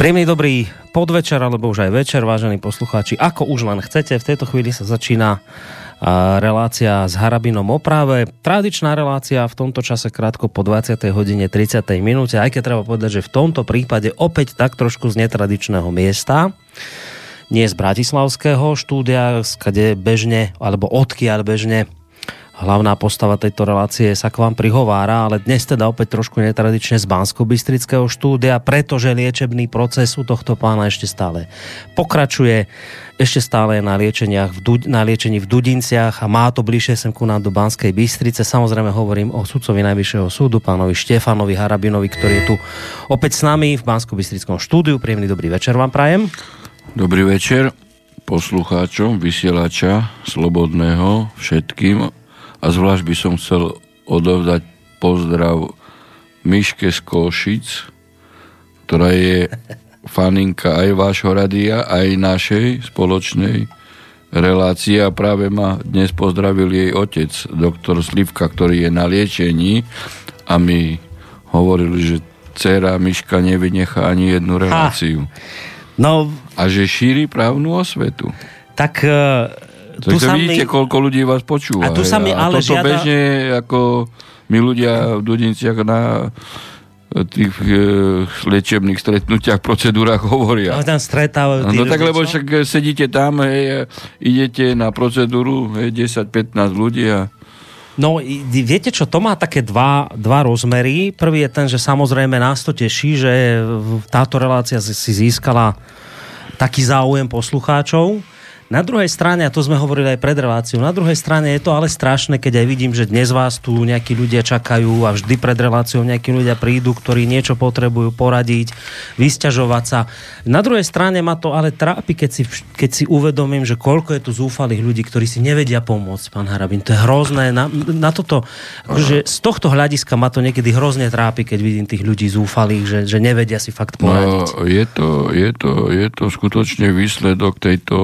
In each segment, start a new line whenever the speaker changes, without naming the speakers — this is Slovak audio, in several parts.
Príjemný dobrý podvečer, alebo už aj večer, vážení poslucháči. Ako už len chcete, v tejto chvíli sa začína relácia s Harabinom o. Tradičná relácia v tomto čase krátko po 20. hodine 30. minúte, aj keď treba povedať, že v tomto prípade opäť tak trošku z netradičného miesta. Nie z Bratislavského štúdia, kde bežne, alebo odkiaľ bežne hlavná postava tejto relácie sa k vám prihovára, ale dnes teda opäť trošku netradične z bansko bystrického štúdia, pretože liečebný proces u tohto pána ešte stále pokračuje, ešte stále je na, liečeniach v, na liečení v Dudinciach a má to bližšie sem ku nám do Banskej Bystrice. Samozrejme hovorím o sudcovi Najvyššieho súdu, pánovi Štefanovi Harabinovi, ktorý je tu opäť s nami v bansko bystrickom štúdiu. Príjemný dobrý večer vám prajem.
Dobrý večer poslucháčom, vysielača, slobodného, všetkým a zvlášť by som chcel odovzdať pozdrav Miške z Košic, ktorá je faninka aj vášho radia, aj našej spoločnej relácie a práve ma dnes pozdravil jej otec, doktor Slivka, ktorý je na liečení a mi hovorili, že dcera Miška nevynecha ani jednu reláciu. Ha. No, a že šíri právnu osvetu.
Tak uh tu
Takže vidíte, mi... koľko ľudí vás počúva.
A tu sa mi ale
toto žiada... bežne, ako my ľudia v Dudinciach na tých e, liečebných stretnutiach, procedúrach hovoria.
No tam stretávajú
No tak lebo však sedíte tam, hej, idete na procedúru, 10-15 ľudí a
No, viete čo, to má také dva, dva rozmery. Prvý je ten, že samozrejme nás to teší, že táto relácia si získala taký záujem poslucháčov. Na druhej strane, a to sme hovorili aj pred reláciou, na druhej strane je to ale strašné, keď aj vidím, že dnes vás tu nejakí ľudia čakajú a vždy pred reláciou nejakí ľudia prídu, ktorí niečo potrebujú poradiť, vysťažovať sa. Na druhej strane ma to ale trápi, keď si, keď si uvedomím, že koľko je tu zúfalých ľudí, ktorí si nevedia pomôcť, pán Harabin. To je hrozné. Na, na toto, že z tohto hľadiska ma to niekedy hrozne trápi, keď vidím tých ľudí zúfalých, že, že nevedia si fakt poradiť.
No, je to, je to, je to skutočne výsledok tejto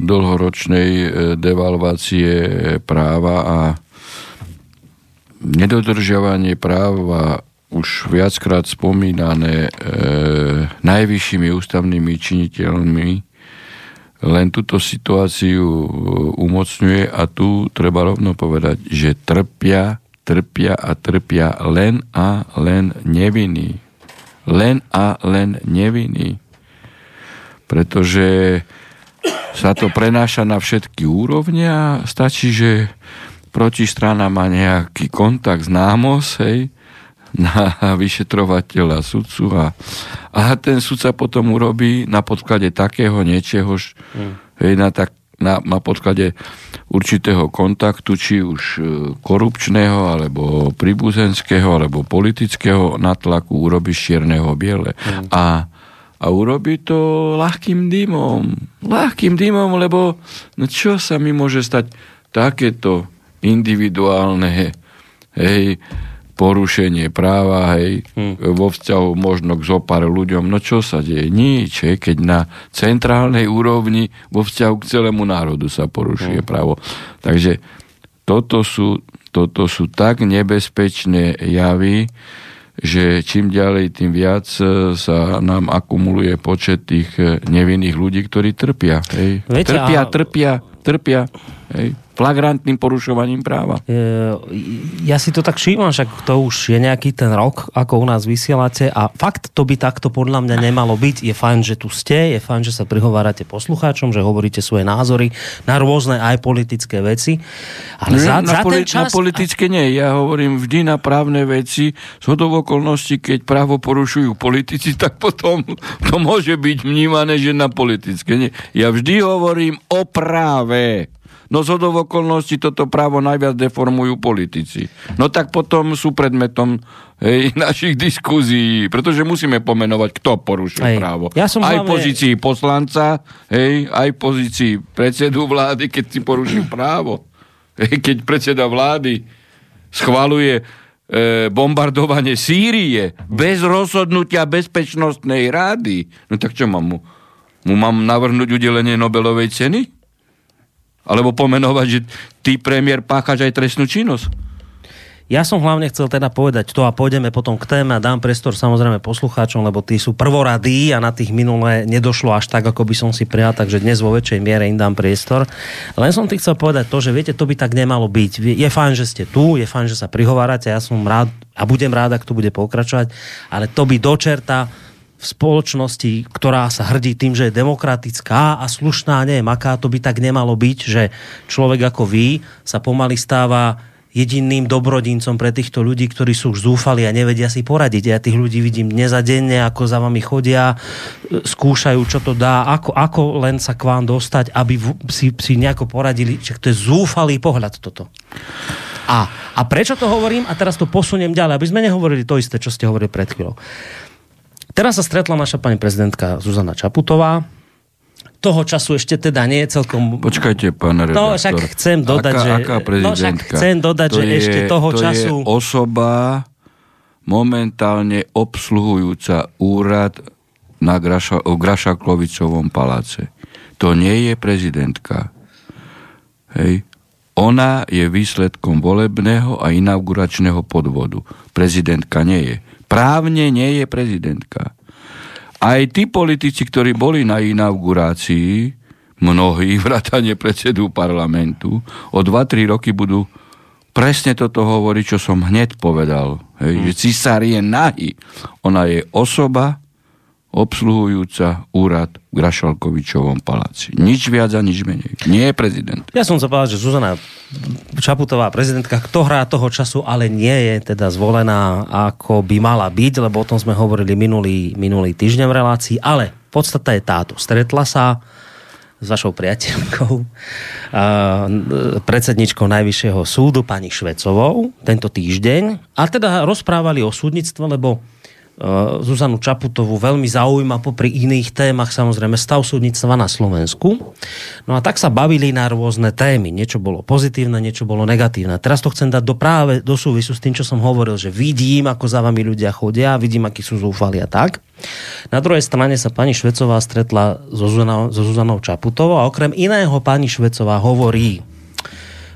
dlhoročnej e, devalvácie práva a nedodržiavanie práva už viackrát spomínané e, najvyššími ústavnými činiteľmi len túto situáciu e, umocňuje a tu treba rovno povedať, že trpia, trpia a trpia len a len nevinní. Len a len nevinní. Pretože sa to prenáša na všetky úrovne a stačí, že protistrana má nejaký kontakt s námos, hej, na vyšetrovateľa, sudcu a, a ten sudca potom urobí na podklade takého niečoho, mm. hej, na, tak, na, na podklade určitého kontaktu, či už e, korupčného, alebo príbuzenského, alebo politického natlaku urobí čierneho biele. Mm. A a urobí to ľahkým dymom. Ľahkým dymom, lebo no čo sa mi môže stať takéto individuálne hej, porušenie práva hej, hmm. vo vzťahu možno k zopár ľuďom. No čo sa deje? Nič, hej, keď na centrálnej úrovni vo vzťahu k celému národu sa porušuje hmm. právo. Takže toto sú, toto sú tak nebezpečné javy, že čím ďalej, tým viac e, sa nám akumuluje počet tých e, nevinných ľudí, ktorí trpia. Hej. Viete, trpia, a... trpia, trpia. Hej flagrantným porušovaním práva.
Ja si to tak všímam, však to už je nejaký ten rok, ako u nás vysielate a fakt to by takto podľa mňa nemalo byť. Je fajn, že tu ste, je fajn, že sa prihovárate poslucháčom, že hovoríte svoje názory na rôzne aj politické veci.
Ale za, na, za poli- čas... na politické nie, ja hovorím vždy na právne veci. Z okolností, keď právo porušujú politici, tak potom to môže byť vnímané, že na politické nie. Ja vždy hovorím o práve. No z hodov okolností toto právo najviac deformujú politici. No tak potom sú predmetom hej, našich diskuzí, pretože musíme pomenovať, kto porušuje hej. právo. Ja som aj v hlavne... pozícii poslanca, hej, aj v pozícii predsedu vlády, keď si poruší právo. Hej, keď predseda vlády schvaluje e, bombardovanie Sýrie bez rozhodnutia Bezpečnostnej rády, no tak čo mám mu? Mu mám navrhnúť udelenie Nobelovej ceny? Alebo pomenovať, že ty premiér páchaš aj trestnú činnosť.
Ja som hlavne chcel teda povedať to a pôjdeme potom k téme a dám priestor samozrejme poslucháčom, lebo tí sú prvoradí a na tých minulé nedošlo až tak, ako by som si prijal, takže dnes vo väčšej miere im dám priestor. Len som ti chcel povedať to, že viete, to by tak nemalo byť. Je fajn, že ste tu, je fajn, že sa prihovárate, ja som rád a budem rád, ak to bude pokračovať, ale to by dočerta v spoločnosti, ktorá sa hrdí tým, že je demokratická a slušná, neviem aká, to by tak nemalo byť, že človek ako vy sa pomaly stáva jediným dobrodincom pre týchto ľudí, ktorí sú už zúfali a nevedia si poradiť. Ja tých ľudí vidím dnes a denne, ako za vami chodia, e, skúšajú, čo to dá, ako, ako len sa k vám dostať, aby si, si nejako poradili. Čiže to je zúfalý pohľad toto. A, a prečo to hovorím? A teraz to posuniem ďalej, aby sme nehovorili to isté, čo ste hovorili pred chvíľou. Teraz sa stretla naša pani prezidentka Zuzana Čaputová, toho času ešte teda nie je celkom...
Počkajte, pán redaktor.
No, však chcem dodať,
aká,
že...
Aká prezidentka? No, však
chcem dodať,
to
že
je,
ešte toho
to
času...
je osoba momentálne obsluhujúca úrad na Graša, v Grašaklovicovom paláce. To nie je prezidentka. Hej. Ona je výsledkom volebného a inauguračného podvodu. Prezidentka nie je. Právne nie je prezidentka aj tí politici, ktorí boli na inaugurácii, mnohí, vrátane predsedu parlamentu, o 2-3 roky budú presne toto hovoriť, čo som hneď povedal. Hej, mm. že cisár je nahý. Ona je osoba, obsluhujúca úrad v Grašalkovičovom paláci. Nič viac a nič menej. Nie je prezident.
Ja som sa povedal, že Zuzana Čaputová prezidentka, kto hrá toho času, ale nie je teda zvolená ako by mala byť, lebo o tom sme hovorili minulý, minulý týždeň v relácii, ale podstata je táto. Stretla sa s vašou priateľkou, predsedničkou Najvyššieho súdu, pani Švecovou, tento týždeň. A teda rozprávali o súdnictve, lebo Zuzanu Čaputovú veľmi zaujíma popri iných témach samozrejme stav súdnictva na Slovensku. No a tak sa bavili na rôzne témy. Niečo bolo pozitívne, niečo bolo negatívne. Teraz to chcem dať do práve do súvisu s tým, čo som hovoril, že vidím, ako za vami ľudia chodia, vidím, akí sú zúfali a tak. Na druhej strane sa pani Švecová stretla so Zuzanou, so Zuzanou Čaputovou a okrem iného pani Švecová hovorí,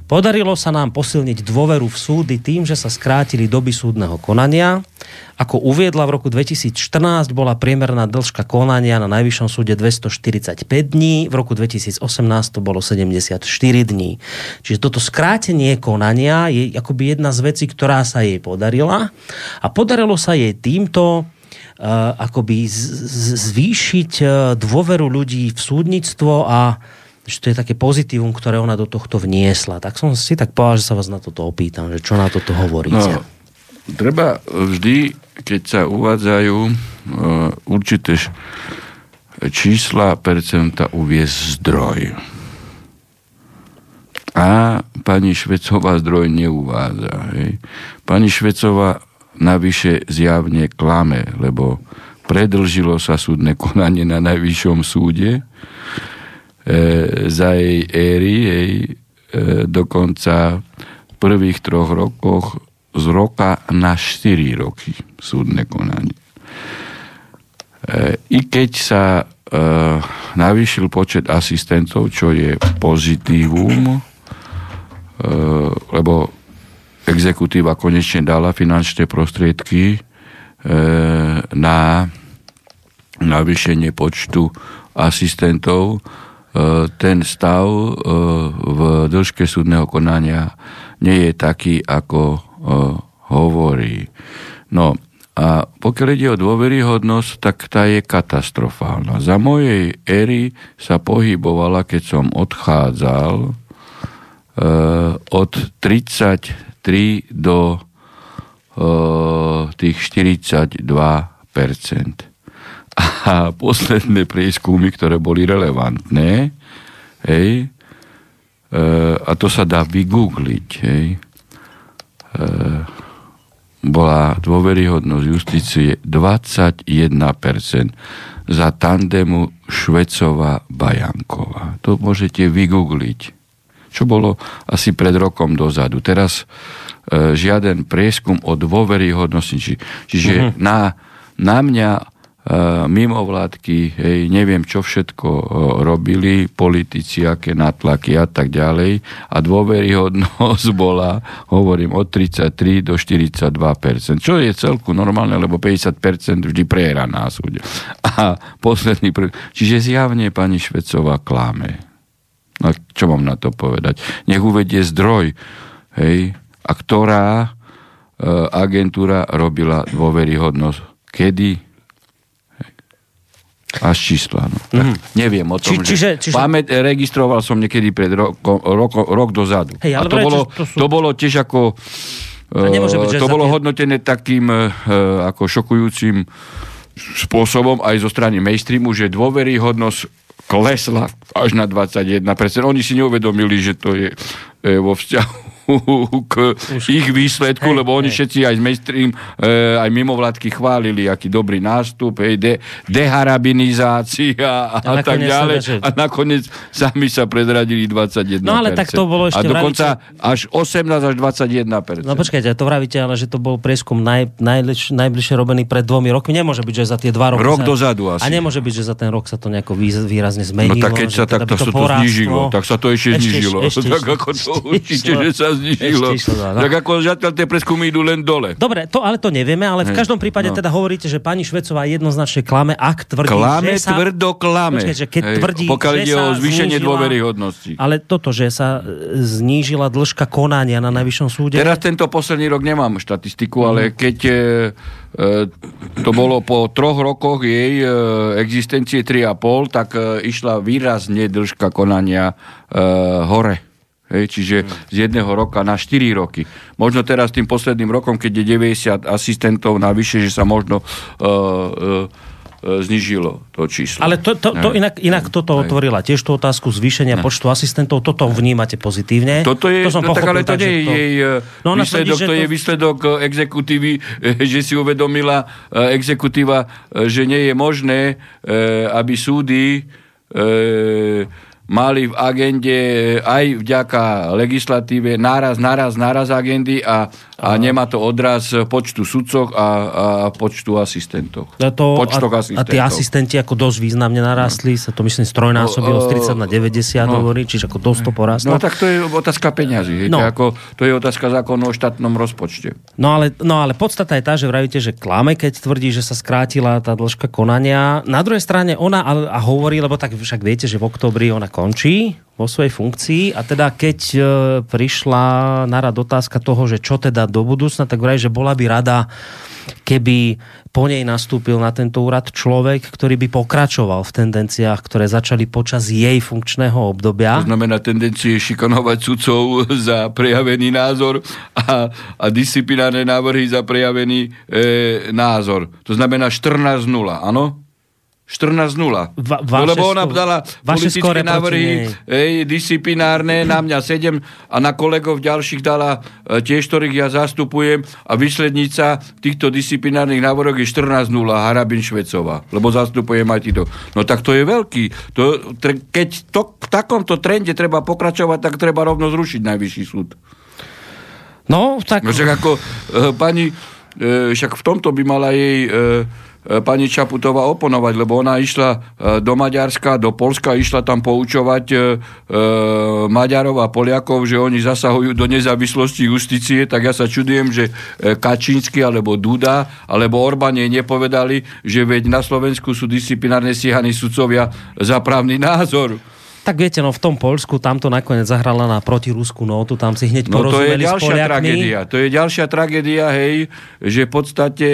Podarilo sa nám posilniť dôveru v súdy tým, že sa skrátili doby súdneho konania. Ako uviedla v roku 2014 bola priemerná dĺžka konania na Najvyššom súde 245 dní, v roku 2018 to bolo 74 dní. Čiže toto skrátenie konania je akoby jedna z vecí, ktorá sa jej podarila a podarilo sa jej týmto uh, akoby zvýšiť uh, dôveru ľudí v súdnictvo a že to je také pozitívum, ktoré ona do tohto vniesla. Tak som si tak povedal, že sa vás na toto opýtam, že čo na toto hovoríte. No,
treba vždy, keď sa uvádzajú uh, určité čísla, percenta uviezť zdroj. A pani Švecová zdroj neuvádza. Hej. Pani Švecová navyše zjavne klame, lebo predlžilo sa súdne konanie na najvyššom súde E, za jej éry, jej e, dokonca v prvých troch rokoch z roka na 4 roky súdne konanie. E, I keď sa navýšil počet asistentov, čo je pozitívum, lebo exekutíva konečne dala finančné prostriedky na navýšenie počtu asistentov, E, ten stav e, v dĺžke súdneho konania nie je taký, ako e, hovorí. No a pokiaľ ide o dôveryhodnosť, tak tá je katastrofálna. Za mojej éry sa pohybovala, keď som odchádzal, od 33 do tých 42% a posledné prieskumy, ktoré boli relevantné, hej, e, a to sa dá vygoogliť, hej, e, bola dôveryhodnosť justície 21% za tandemu Švecová Bajanková. To môžete vygoogliť. Čo bolo asi pred rokom dozadu. Teraz e, žiaden prieskum o dôveryhodnosti. Či, čiže uh-huh. na, na mňa E, mimovládky, hej, neviem čo všetko uh, robili, politici, aké natlaky a tak ďalej. A dôveryhodnosť bola, hovorím, od 33 do 42%, čo je celku normálne, lebo 50% vždy prehra na súde. A posledný... Čiže zjavne pani Švecová klame. No čo mám na to povedať? Nech uvedie zdroj, hej, a ktorá e, agentúra robila dôveryhodnosť. Kedy? Až čísla. No. Tak mm. Neviem o tom, Či, čiže, čiže... Pamäť, registroval som niekedy pred roko, roko, rok dozadu.
Hej, ale
a to,
vraj,
bolo,
to, sú...
to bolo tiež ako...
byť,
to bolo
tie...
hodnotené takým uh, ako šokujúcim spôsobom aj zo strany mainstreamu, že dôveryhodnosť klesla až na 21%. Oni si neuvedomili, že to je e, vo vzťahu k Už. ich výsledku, hej, lebo oni hej. všetci aj z mainstream, e, aj mimovládky chválili, aký dobrý nástup, hej, de, deharabinizácia a, a, tak ďalej. Že... A nakoniec sami sa predradili 21%.
No ale tak to bolo ešte...
A dokonca vravíte... až 18 až 21%.
No počkajte, to vravíte, ale že to bol prieskum naj, najbliž, najbližšie robený pred dvomi rokmi. Nemôže byť, že za tie dva roky...
Rok
sa...
dozadu asi.
A nemôže byť, že za ten rok sa to nejako výrazne zmenilo.
No tak keď sa teda takto to, to znižilo, tak sa to ešte, ešte znižilo. Ešte, tak ako to určite, že sa znižilo. No. Tak ako zatiaľ tie preskumy idú len dole.
Dobre, to, ale to nevieme, ale v každom prípade no. teda hovoríte, že pani Švecová jednoznačne klame, ak tvrdí,
klame,
že sa...
tvrdo klame.
Počkej, že keď Hej, tvrdí,
pokiaľ
že
ide o zvýšenie dôveryhodnosti.
Ale toto, že sa e, znížila dĺžka konania na najvyššom súde.
Teraz tento posledný rok nemám štatistiku, mm. ale keď e, e, to bolo po troch rokoch jej e, existencie 3,5, tak e, išla výrazne dĺžka konania e, hore. Hej, čiže z jedného roka na 4 roky. Možno teraz tým posledným rokom, keď je 90 asistentov navyše, že sa možno uh, uh, znižilo to číslo.
Ale to, to, to inak, inak toto Aj. otvorila tiež tú otázku zvýšenia Aj. počtu asistentov. Toto vnímate pozitívne.
Toto je, to som no, tak ale to nie je jej no, výsledok, tvrdí, to, to je výsledok exekutívy, že si uvedomila exekutíva, že nie je možné, aby súdy mali v agende aj vďaka legislatíve náraz, náraz, náraz agendy a, a nemá to odraz počtu sudcov a, a počtu asistentov.
A, to, a, asistentov. a tí asistenti ako dosť významne narastli, no. sa to myslím strojnásobilo no, z 30 na 90 no, hovorí, čiže ako dosť to porastlo.
No tak to je otázka peňazí, no. ako, to je otázka zákonu o štátnom rozpočte.
No ale, no ale podstata je tá, že vravíte, že klame, keď tvrdí, že sa skrátila tá dĺžka konania. Na druhej strane ona a, a hovorí, lebo tak však viete, že v oktobri ona končí vo svojej funkcii a teda keď e, prišla na rad otázka toho, že čo teda do budúcna, tak vraj, že bola by rada, keby po nej nastúpil na tento úrad človek, ktorý by pokračoval v tendenciách, ktoré začali počas jej funkčného obdobia.
To znamená tendencie šikanovať sudcov za prejavený názor a, a disciplinárne návrhy za prejavený e, názor. To znamená 14-0, áno? 14-0. Va, no, lebo ona dala politické návrhy ej, disciplinárne, na mňa 7 a na kolegov ďalších dala e, tiež, ktorých ja zastupujem a výslednica týchto disciplinárnych návrhov je 14-0 Harabin Švecová, lebo zastupujem aj týto. No tak to je veľký. To, keď to, v takomto trende treba pokračovať, tak treba rovno zrušiť najvyšší súd.
No, tak...
No, však ako e, pani, e, však v tomto by mala jej E, pani Čaputová oponovať, lebo ona išla e, do Maďarska, do Polska, išla tam poučovať e, Maďarov a Poliakov, že oni zasahujú do nezávislosti justície, tak ja sa čudujem, že Kačínsky alebo Duda alebo Orbán jej nepovedali, že veď na Slovensku sú disciplinárne stíhaní sudcovia za právny názor.
Tak viete, no v tom Polsku tam to nakoniec zahrala na protirusku notu, tam si hneď no, to je
ďalšia tragédia. To je ďalšia tragédia, hej, že v podstate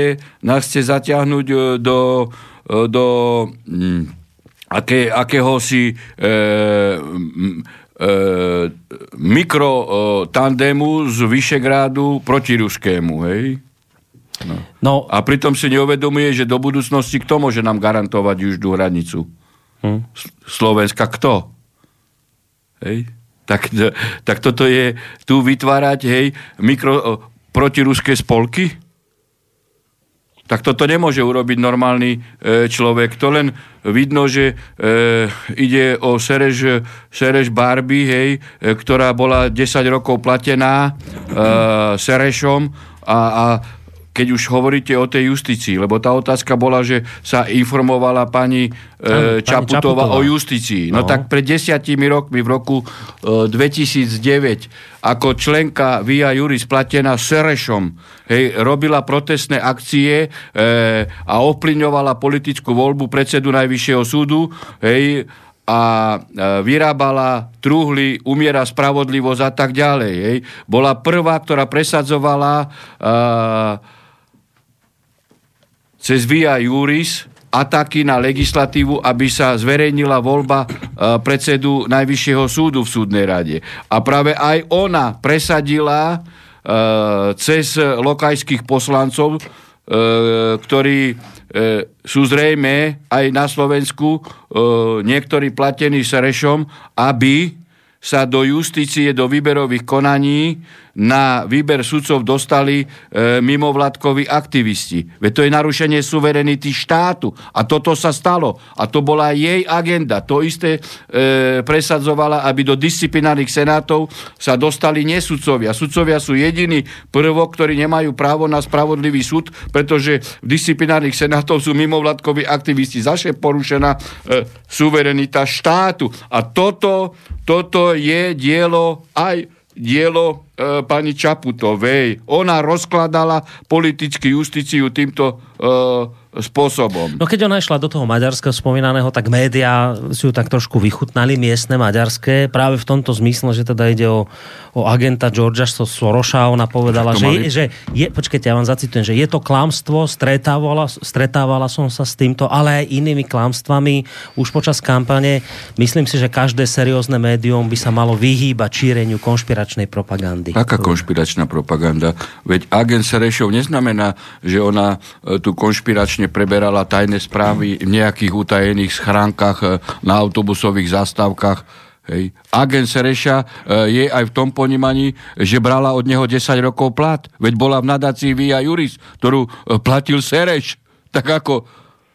nás chce zatiahnuť e, do, e, do hm, aké, akéhosi e, e, mikro e, tandemu z Vyšegrádu proti ruskému, hej? No. No. A pritom si neuvedomuje, že do budúcnosti kto môže nám garantovať južnú hranicu? Hm? Slovenska kto? Hej? Tak, tak toto je tu vytvárať hej, mikro, protiruské spolky? Tak toto nemôže urobiť normálny e, človek. To len vidno, že e, ide o Sereš, Sereš Barbie, hej, e, ktorá bola 10 rokov platená e, Serešom a, a keď už hovoríte o tej justícii, lebo tá otázka bola, že sa informovala pani, e, Čaputová, Čaputová o justícii. No. no tak pred desiatimi rokmi, v roku e, 2009, ako členka Via Juris platená Serešom, hej, robila protestné akcie e, a ovplyňovala politickú voľbu predsedu Najvyššieho súdu, hej, a e, vyrábala truhly, umiera spravodlivosť a tak ďalej. Hej. Bola prvá, ktorá presadzovala uh, cez Via Juris ataky na legislatívu, aby sa zverejnila voľba uh, predsedu Najvyššieho súdu v súdnej rade. A práve aj ona presadila uh, cez lokajských poslancov, uh, ktorí E, sú zrejme aj na Slovensku e, niektorí platení Serešom, aby sa do justície, do výberových konaní na výber sudcov dostali e, mimovládkoví aktivisti. Veď to je narušenie suverenity štátu. A toto sa stalo. A to bola jej agenda. To isté e, presadzovala, aby do disciplinárnych senátov sa dostali nesudcovia. Sudcovia sú jediný prvok, ktorí nemajú právo na spravodlivý súd, pretože v disciplinárnych senátov sú mimovládkoví aktivisti. Zaše porušená e, suverenita štátu. A toto, toto je dielo aj dielo e, pani Čaputovej. Ona rozkladala politickú justíciu týmto e, spôsobom.
No keď ona išla do toho maďarského spomínaného, tak médiá si ju tak trošku vychutnali, miestne maďarské, práve v tomto zmysle, že teda ide o, o agenta Georgia Soroša, ona povedala, že, mali... že je, počkajte, ja vám zacitujem, že je to klamstvo, stretávala, stretávala som sa s týmto, ale aj inými klamstvami už počas kampane. Myslím si, že každé seriózne médium by sa malo vyhýbať šíreniu konšpiračnej propagandy.
Aká konšpiračná propaganda? Veď agent Serešov neznamená, že ona e, tu konšpiračne vlastne preberala tajné správy v nejakých utajených schránkach e, na autobusových zastávkach. Hej. Agent Sereša e, je aj v tom ponímaní, že brala od neho 10 rokov plat. Veď bola v nadácii Via Juris, ktorú e, platil Sereš. Tak ako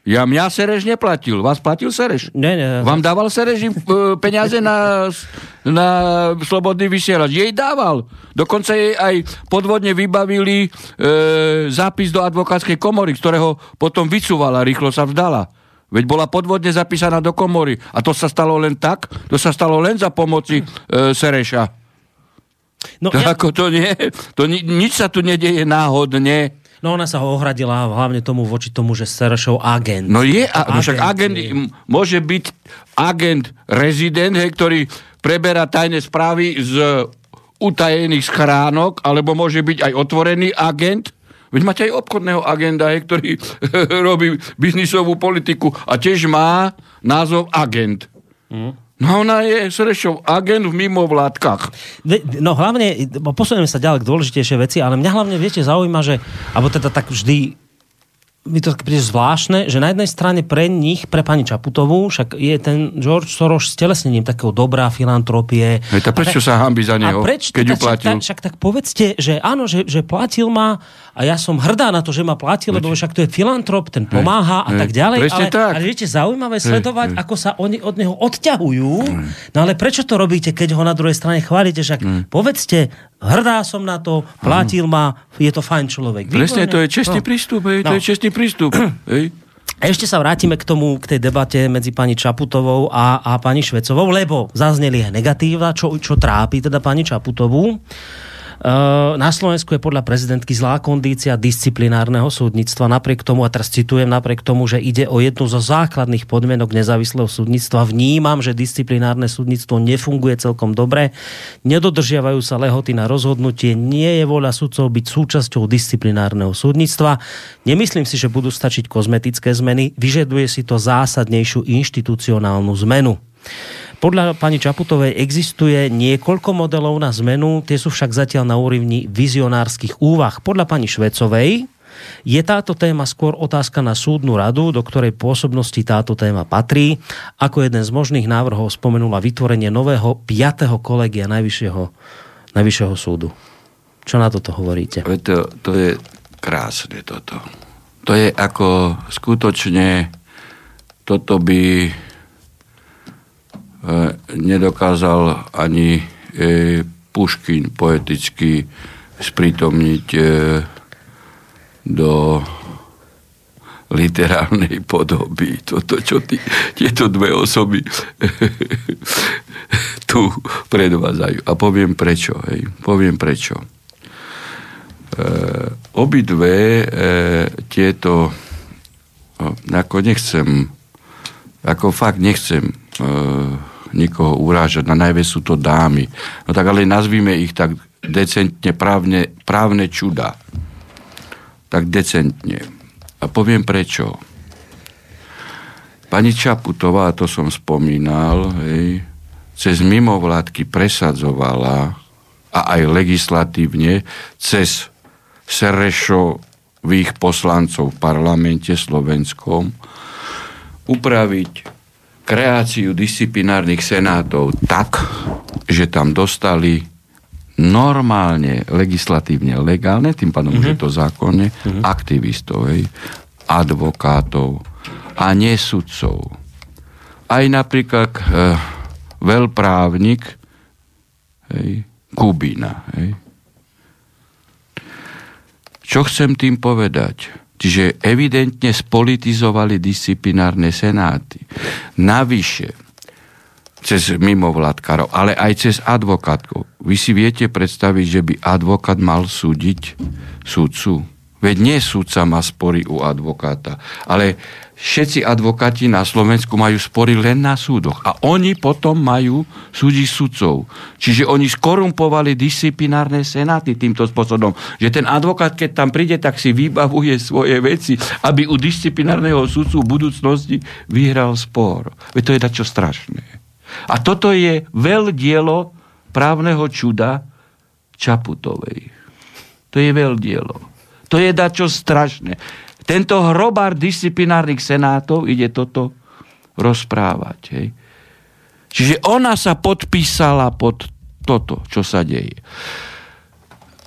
ja mňa Sereš neplatil. Vás platil Sereš?
Ne, ne.
Vám dával Sereš e, peniaze na, na slobodný vysielač? Jej dával. Dokonca jej aj podvodne vybavili e, zápis do advokátskej komory, ktorého potom vycúvala, rýchlo sa vzdala. Veď bola podvodne zapísaná do komory. A to sa stalo len tak? To sa stalo len za pomoci e, Sereša. No, to, ja... ako to nie, to ni, nič sa tu nedieje náhodne.
No ona sa ho ohradila hlavne tomu voči tomu, že Serešov agent.
No je, a, agent, no však agent je. môže byť agent rezident, hej, ktorý preberá tajné správy z utajených schránok, alebo môže byť aj otvorený agent, Veď máte aj obchodného agenda, hej, ktorý robí biznisovú politiku a tiež má názov agent. Mm. No ona je Serešov agent v mimovládkach.
No hlavne, posunieme sa ďalej k dôležitejšie veci, ale mňa hlavne, viete, zaujíma, že, alebo teda tak vždy mi to príde zvláštne, že na jednej strane pre nich, pre pani Čaputovú, však je ten George Soros s telesnením takého dobrá filantropie.
Hej, to prečo tak, sa hambi za neho, preč, keď ju platil?
Tak, však tak povedzte, že áno, že, že platil ma a ja som hrdá na to, že ma platil, lebo však to je filantrop, ten pomáha hej, a tak ďalej. Ale,
tak.
ale viete, zaujímavé sledovať, hej. ako sa oni od neho odťahujú. Hej. No ale prečo to robíte, keď ho na druhej strane chválite? Však hej. povedzte, hrdá som na to, platil ma, je to fajn človek.
Presne, to je čestný no. prístup, hej, no. to je čestný prístup. hej.
Ešte sa vrátime k tomu, k tej debate medzi pani Čaputovou a, a pani Švecovou, lebo zazneli aj negatíva, čo, čo trápi teda pani Čaputovú. Eh, na Slovensku je podľa prezidentky zlá kondícia disciplinárneho súdnictva. Napriek tomu, a teraz citujem, napriek tomu, že ide o jednu zo základných podmienok nezávislého súdnictva, vnímam, že disciplinárne súdnictvo nefunguje celkom dobre, nedodržiavajú sa lehoty na rozhodnutie, nie je voľa sudcov byť súčasťou disciplinárneho súdnictva. Nemyslím si, že budú stačiť kozmetické zmeny, vyžaduje si to zásadnejšiu inštitucionálnu zmenu. Podľa pani Čaputovej existuje niekoľko modelov na zmenu, tie sú však zatiaľ na úrovni vizionárskych úvah. Podľa pani Švecovej je táto téma skôr otázka na súdnu radu, do ktorej pôsobnosti táto téma patrí. Ako jeden z možných návrhov spomenula vytvorenie nového 5. kolegia Najvyššieho, Najvyššieho súdu. Čo na toto hovoríte?
To, to je krásne toto. To je ako skutočne toto by nedokázal ani e, Puškin poeticky sprítomniť e, do literárnej podoby. Toto, čo tí, tieto dve osoby tu predvádzajú. A poviem prečo. Hej. Poviem prečo. E, obidve e, tieto ako nechcem ako fakt nechcem e, nikoho urážať, na najviac sú to dámy. No tak ale nazvime ich tak decentne právne, právne čuda. Tak decentne. A poviem prečo. Pani Čaputová, to som spomínal, hej, cez mimovládky presadzovala a aj legislatívne cez Serešových poslancov v parlamente slovenskom upraviť kreáciu disciplinárnych senátov tak, že tam dostali normálne, legislatívne, legálne, tým pádom mm-hmm. už je to zákonne, mm-hmm. aktivistov, hej, advokátov a nie sudcov. Aj napríklad e, veľprávnik hej, Kubina. Hej. Čo chcem tým povedať? Čiže evidentne spolitizovali disciplinárne senáty. Navyše, cez mimovládkarov, ale aj cez advokátov. Vy si viete predstaviť, že by advokát mal súdiť súdcu? Veď nie súdca má spory u advokáta, ale všetci advokáti na Slovensku majú spory len na súdoch a oni potom majú súdiť sudcov. Čiže oni skorumpovali disciplinárne senáty týmto spôsobom, že ten advokát, keď tam príde, tak si vybavuje svoje veci, aby u disciplinárneho sudcu v budúcnosti vyhral spor. Veď to je dačo strašné. A toto je veľ dielo právneho čuda Čaputovej. To je veľ dielo. To je dačo strašné. Tento hrobár disciplinárnych senátov ide toto rozprávať. Hej. Čiže ona sa podpísala pod toto, čo sa deje.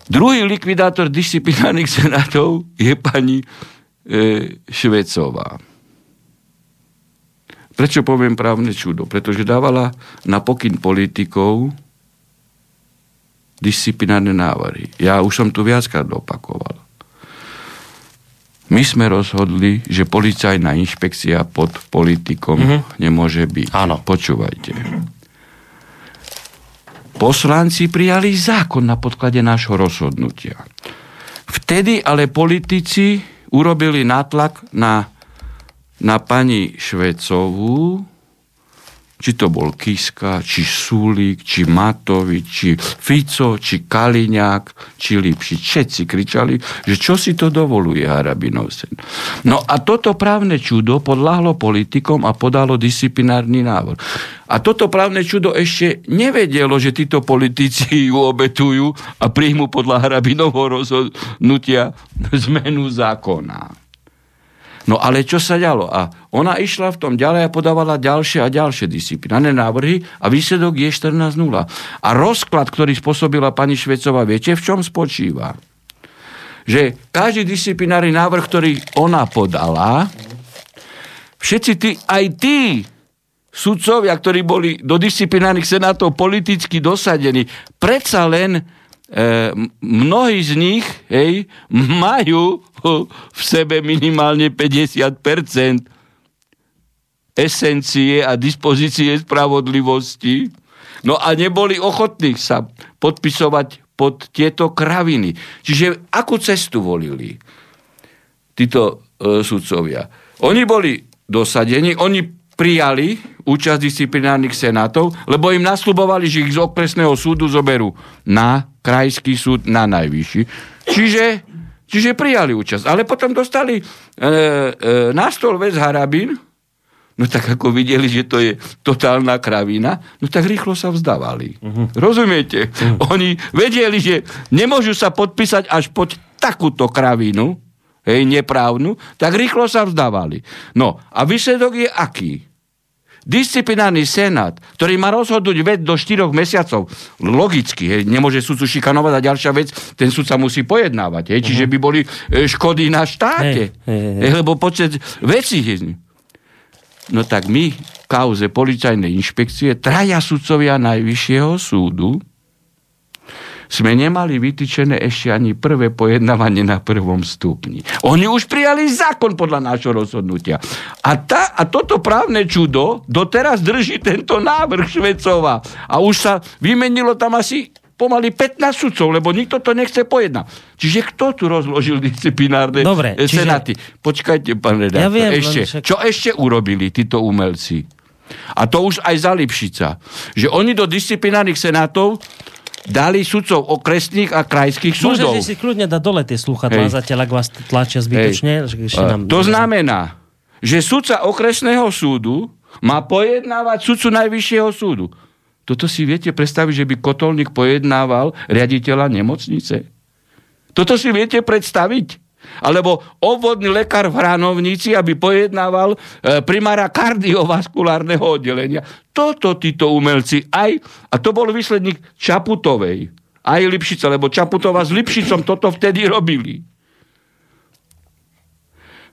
Druhý likvidátor disciplinárnych senátov je pani e, Švecová. Prečo poviem právne čudo? Pretože dávala na pokyn politikov disciplinárne návrhy. Ja už som tu viackrát opakoval. My sme rozhodli, že policajná inšpekcia pod politikom mm-hmm. nemôže byť.
Áno.
Počúvajte. Poslanci prijali zákon na podklade nášho rozhodnutia. Vtedy ale politici urobili nátlak na na pani Švecovú, či to bol Kiska, či Sulík, či Matovič, či Fico, či Kaliňák, či Lipši. Všetci kričali, že čo si to dovoluje Harabinov sen. No a toto právne čudo podláhlo politikom a podalo disciplinárny návod. A toto právne čudo ešte nevedelo, že títo politici ju obetujú a príjmu podľa Harabinovho rozhodnutia zmenu zákona. No ale čo sa ďalo? A ona išla v tom ďalej a podávala ďalšie a ďalšie disciplinárne návrhy a výsledok je 14.0. A rozklad, ktorý spôsobila pani Švecová, viete, v čom spočíva? Že každý disciplinárny návrh, ktorý ona podala, všetci tí, aj tí sudcovia, ktorí boli do disciplinárnych senátov politicky dosadení, predsa len mnohí z nich hej, majú v sebe minimálne 50% esencie a dispozície spravodlivosti. No a neboli ochotní sa podpisovať pod tieto kraviny. Čiže akú cestu volili títo e, sudcovia? Oni boli dosadení, oni prijali účasť disciplinárnych senátov, lebo im nasľubovali, že ich z okresného súdu zoberú na krajský súd, na najvyšší. Čiže, čiže prijali účasť. Ale potom dostali e, e, na stôl vec Harabín, no tak ako videli, že to je totálna kravina, no tak rýchlo sa vzdávali. Uh-huh. Rozumiete? Uh-huh. Oni vedeli, že nemôžu sa podpísať až pod takúto kravinu, hej, neprávnu, tak rýchlo sa vzdávali. No a výsledok je aký? Disciplinárny senát, ktorý má rozhodnúť vec do 4 mesiacov, logicky, hej, nemôže sudcu šikanovať a ďalšia vec, ten sudca musí pojednávať, hej, čiže by boli e, škody na štáte, hey, hey, hey. lebo počet vecí je. No tak my v kauze policajnej inšpekcie, traja sudcovia Najvyššieho súdu, sme nemali vytýčené ešte ani prvé pojednávanie na prvom stupni. Oni už prijali zákon podľa nášho rozhodnutia. A, tá, a toto právne čudo doteraz drží tento návrh Švecova. A už sa vymenilo tam asi pomaly 15 sudcov, lebo nikto to nechce pojednať. Čiže kto tu rozložil disciplinárne
Dobre,
čiže... senáty? Počkajte, pán redaktor.
Ja viem,
ešte,
však...
Čo ešte urobili títo umelci? A to už aj za Lipšica. Že oni do disciplinárnych senátov dali sudcov okresných a krajských súdov.
Môžete si kľudne dať dole tie sluchatlá zatiaľ, ak vás tlačia zbytočne.
Nám... To znamená, že sudca okresného súdu má pojednávať sudcu najvyššieho súdu. Toto si viete predstaviť, že by kotolník pojednával riaditeľa nemocnice? Toto si viete predstaviť? Alebo obvodný lekár v Hranovnici, aby pojednával e, primára kardiovaskulárneho oddelenia. Toto títo umelci aj, a to bol výsledník Čaputovej, aj Lipšica, lebo Čaputová s Lipšicom toto vtedy robili.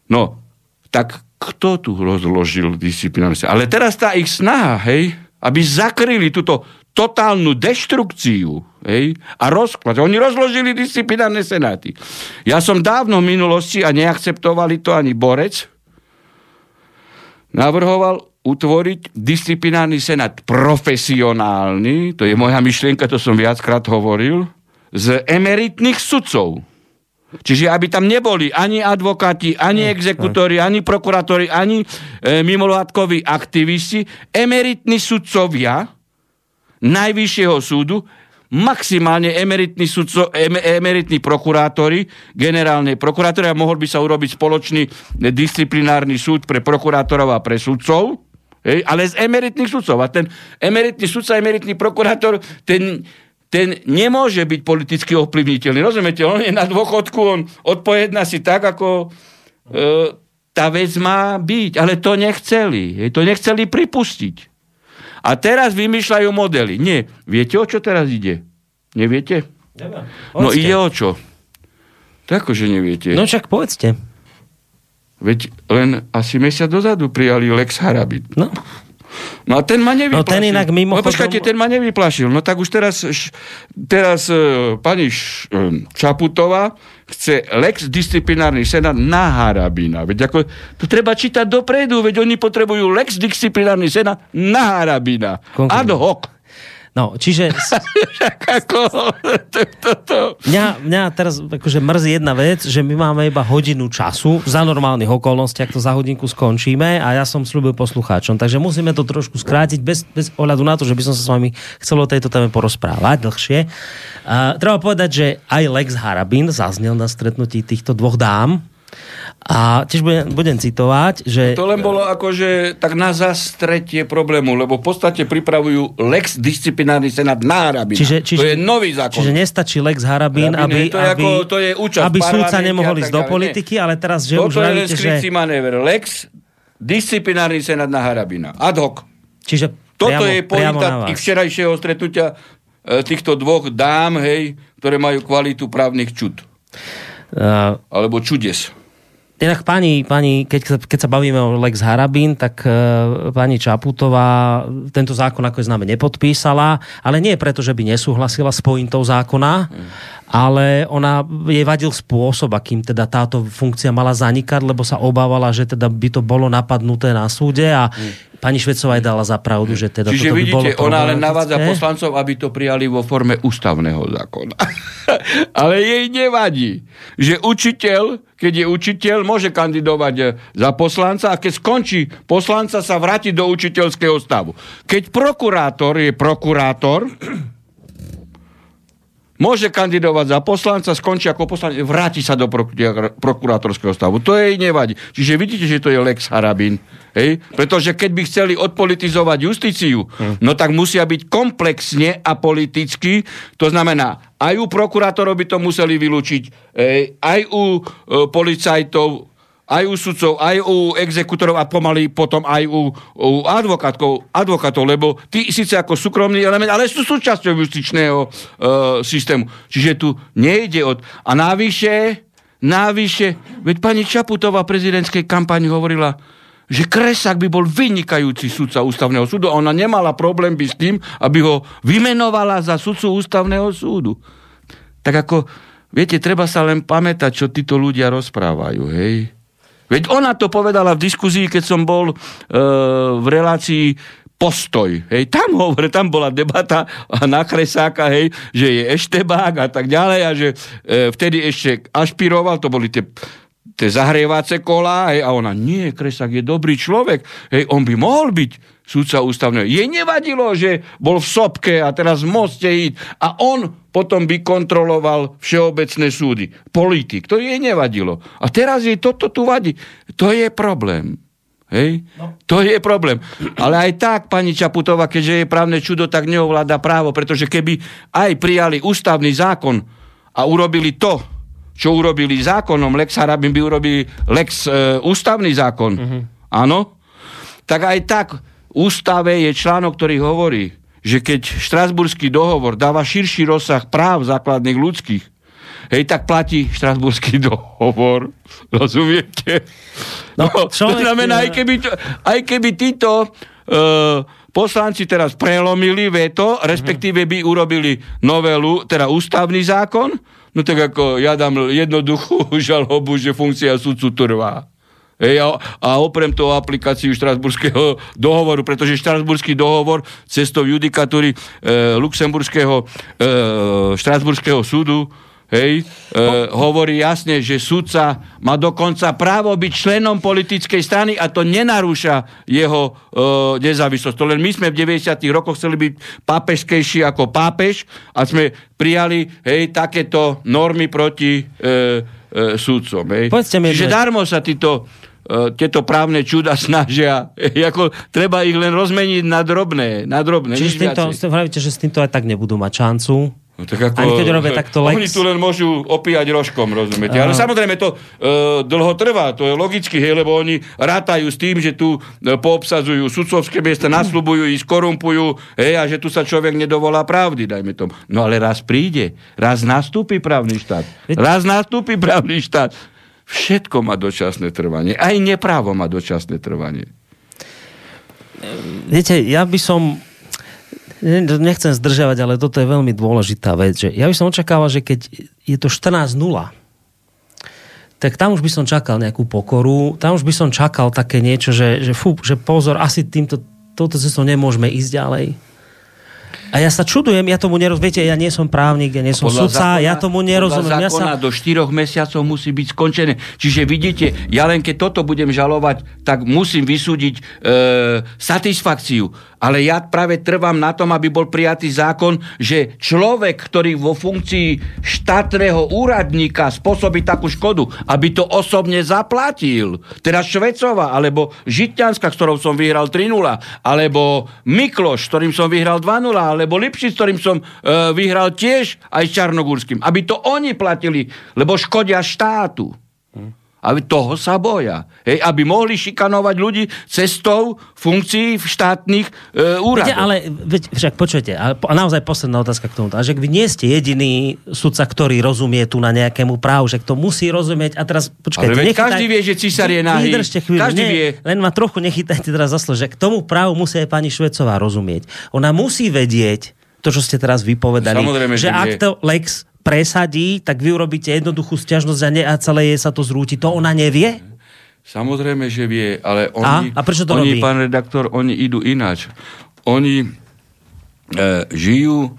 No, tak kto tu rozložil disciplinárne Ale teraz tá ich snaha, hej, aby zakryli túto totálnu deštrukciu hej, a rozklad. Oni rozložili disciplinárne senáty. Ja som dávno v minulosti, a neakceptovali to ani Borec, navrhoval utvoriť disciplinárny senát profesionálny, to je moja myšlienka, to som viackrát hovoril, z emeritných sudcov. Čiže aby tam neboli ani advokáti, ani exekutóri, ani prokurátori, ani e, mimolátkoví aktivisti, emeritní sudcovia, najvyššieho súdu, maximálne emeritní, sudco, em, emeritní prokurátori, generálnej prokurátori a mohol by sa urobiť spoločný disciplinárny súd pre prokurátorov a pre sudcov, hej, ale z emeritných sudcov. A ten emeritný sudca, emeritný prokurátor, ten, ten nemôže byť politicky ovplyvniteľný. Rozumiete? On je na dôchodku, on odpovedná si tak, ako e, tá vec má byť. Ale to nechceli. To nechceli pripustiť. A teraz vymýšľajú modely. Nie. Viete, o čo teraz ide? Neviete?
Neviem.
No ide o čo? Tak akože neviete.
No však povedzte.
Veď len asi mesiac dozadu prijali Lex Harabit.
No.
No a ten ma nevyplašil.
No ten inak mimochodom...
No počkajte, ten ma nevyplašil. No tak už teraz, teraz uh, pani uh, Čaputová chce lex disciplinárny senát na Harabina. Veď ako, to treba čítať dopredu, veď oni potrebujú lex disciplinárny senát na Harabina. Konkrétne. Ad hoc.
No, čiže... mňa, mňa teraz akože mrzí jedna vec, že my máme iba hodinu času, za normálnych okolností, ak to za hodinku skončíme a ja som slúbil poslucháčom, takže musíme to trošku skrátiť bez, bez ohľadu na to, že by som sa s vami chcel o tejto téme porozprávať dlhšie. Uh, treba povedať, že aj Lex Harabin zaznel na stretnutí týchto dvoch dám, a tiež budem, budem citovať, že...
To len bolo akože tak na zastretie problému, lebo v podstate pripravujú Lex disciplinárny senát na Harabina. Čiže, čiže, to je nový zákon.
Čiže nestačí Lex Harabín, aby,
to je,
aby,
ako, to je
aby súdca nemohol ísť do politiky, ale teraz, že
Toto
už vravíte,
že... Toto je manéver. Lex disciplinárny senát na Harabina. Ad hoc.
Čiže
Toto
priamo,
je pointa ich včerajšieho stretnutia e, týchto dvoch dám, hej, ktoré majú kvalitu právnych čud. Uh, Alebo čudes.
Inak pani, pani keď, keď sa bavíme o Lex Harabín, tak e, pani Čaputová tento zákon ako je známe nepodpísala, ale nie preto, že by nesúhlasila s pointou zákona, mm. ale ona jej vadil spôsob, akým teda táto funkcia mala zanikať, lebo sa obávala, že teda by to bolo napadnuté na súde a mm pani Švecová aj dala za pravdu, že teda
Čiže
toto by
vidíte,
bolo
ona len navádza poslancov, aby to prijali vo forme ústavného zákona. Ale jej nevadí, že učiteľ, keď je učiteľ, môže kandidovať eh, za poslanca a keď skončí poslanca, sa vráti do učiteľského stavu. Keď prokurátor je prokurátor, môže kandidovať za poslanca, skončí ako poslanec, vráti sa do prokurátorského stavu. To jej nevadí. Čiže vidíte, že to je Lex Harabin. Hej? Pretože keď by chceli odpolitizovať justíciu, hm. no tak musia byť komplexne a politicky. To znamená, aj u prokurátorov by to museli vylúčiť, aj u e, policajtov, aj u sudcov, aj u exekutorov a pomaly potom aj u, u advokátov, advokátov, lebo tí síce ako súkromný element, ale sú súčasťou justičného uh, systému. Čiže tu nejde od... A návyše, návyše, veď pani Čaputová v prezidentskej kampani hovorila, že Kresak by bol vynikajúci sudca ústavného súdu ona nemala problém by s tým, aby ho vymenovala za sudcu ústavného súdu. tak ako, viete, treba sa len pamätať, čo títo ľudia rozprávajú, hej. Veď ona to povedala v diskuzii, keď som bol e, v relácii postoj. Hej, tam hovore, tam bola debata na Kresáka, hej, že je eštebák a tak ďalej a že e, vtedy ešte ašpiroval, to boli tie tie zahrievace kola, hej, a ona, nie, Kresák je dobrý človek, hej, on by mohol byť súdca ústavného. Jej nevadilo, že bol v Sopke a teraz v Moste ísť a on potom by kontroloval všeobecné súdy. Politik, to jej nevadilo. A teraz jej toto tu vadí. To je problém. Hej? No. To je problém. Ale aj tak, pani Čaputová, keďže je právne čudo, tak neovláda právo, pretože keby aj prijali ústavný zákon a urobili to, čo urobili zákonom, Lex Harabin by urobili Lex e, ústavný zákon, uh-huh. áno, tak aj tak ústave je článok, ktorý hovorí, že keď štrasburský dohovor dáva širší rozsah práv základných ľudských, hej, tak platí štrasburský dohovor. Rozumiete? No, no človek... To znamená, aj keby, to, aj keby títo uh, poslanci teraz prelomili veto, respektíve by urobili novelu, teda ústavný zákon, no tak ako ja dám jednoduchú žalobu, že funkcia sudcu trvá. Hej, a, a oprem to aplikáciu štrasburského dohovoru, pretože štrasburský dohovor cestou judikatúry e, Luxemburského e, štrasburského súdu hej, e, hovorí jasne, že sudca má dokonca právo byť členom politickej strany a to nenarúša jeho e, nezávislosť. To len my sme v 90. rokoch chceli byť pápežskejší ako pápež a sme prijali hej, takéto normy proti e, e, sudcom. Hej. mi, Čiže darmo sa títo tieto právne čuda snažia, ako treba ich len rozmeniť na drobné. Na drobné
Čiže s týmto, hovoríte, že s týmto aj tak nebudú mať šancu?
No, tak ako, Ani keď robia takto lex... Oni tu len môžu opíjať rožkom, rozumiete. Ale samozrejme to e, dlho trvá, to je logicky, hej, lebo oni rátajú s tým, že tu e, poobsadzujú sudcovské miesta, nasľubujú ich, skorumpujú, hej, a že tu sa človek nedovolá pravdy, dajme tomu. No ale raz príde, raz nastúpi právny štát. Raz nastúpi právny štát. Všetko má dočasné trvanie. Aj neprávo má dočasné trvanie.
Viete, ja by som nechcem zdržiavať, ale toto je veľmi dôležitá vec. Že ja by som očakával, že keď je to 14.0, tak tam už by som čakal nejakú pokoru, tam už by som čakal také niečo, že, že, fú, že pozor, asi týmto, touto cestou nemôžeme ísť ďalej. A ja sa čudujem, ja tomu nerozumiem, viete, ja nie som právnik, ja nie som sudca, ja tomu nerozumiem.
Podľa zákona
ja
sa... do 4 mesiacov musí byť skončené. Čiže vidíte, ja len keď toto budem žalovať, tak musím vysúdiť e, satisfakciu. Ale ja práve trvám na tom, aby bol prijatý zákon, že človek, ktorý vo funkcii štátneho úradníka spôsobí takú škodu, aby to osobne zaplatil. Teda Švecova, alebo Žitňanská, s ktorou som vyhral 3-0, alebo Mikloš, s ktorým som vyhral 2-0, alebo Lipšic, s ktorým som e, vyhral tiež aj s Čarnogórským. Aby to oni platili, lebo škodia štátu. Aby toho sa boja. Hej, aby mohli šikanovať ľudí cestou funkcií v štátnych e, úradoch. Viete,
ale veď, však počujete, a, a naozaj posledná otázka k tomu. A že vy nie ste jediný sudca, ktorý rozumie tu na nejakému právu, že to musí rozumieť. A teraz počkajte. Ale
nechytaj, každý vie, že císar je nahý.
Vydržte chvíľu.
Každý nie, vie.
Len ma trochu nechytajte teraz za že k tomu právu musí aj pani Švecová rozumieť. Ona musí vedieť, to, čo ste teraz vypovedali,
Samozrejme,
že, že ak to Lex presadí, tak vy urobíte jednoduchú stiažnosť a, ne, a celé je sa to zrúti. To ona nevie?
Samozrejme, že vie, ale oni,
a? A prečo to
oni
robí?
pán redaktor, oni idú ináč. Oni e, žijú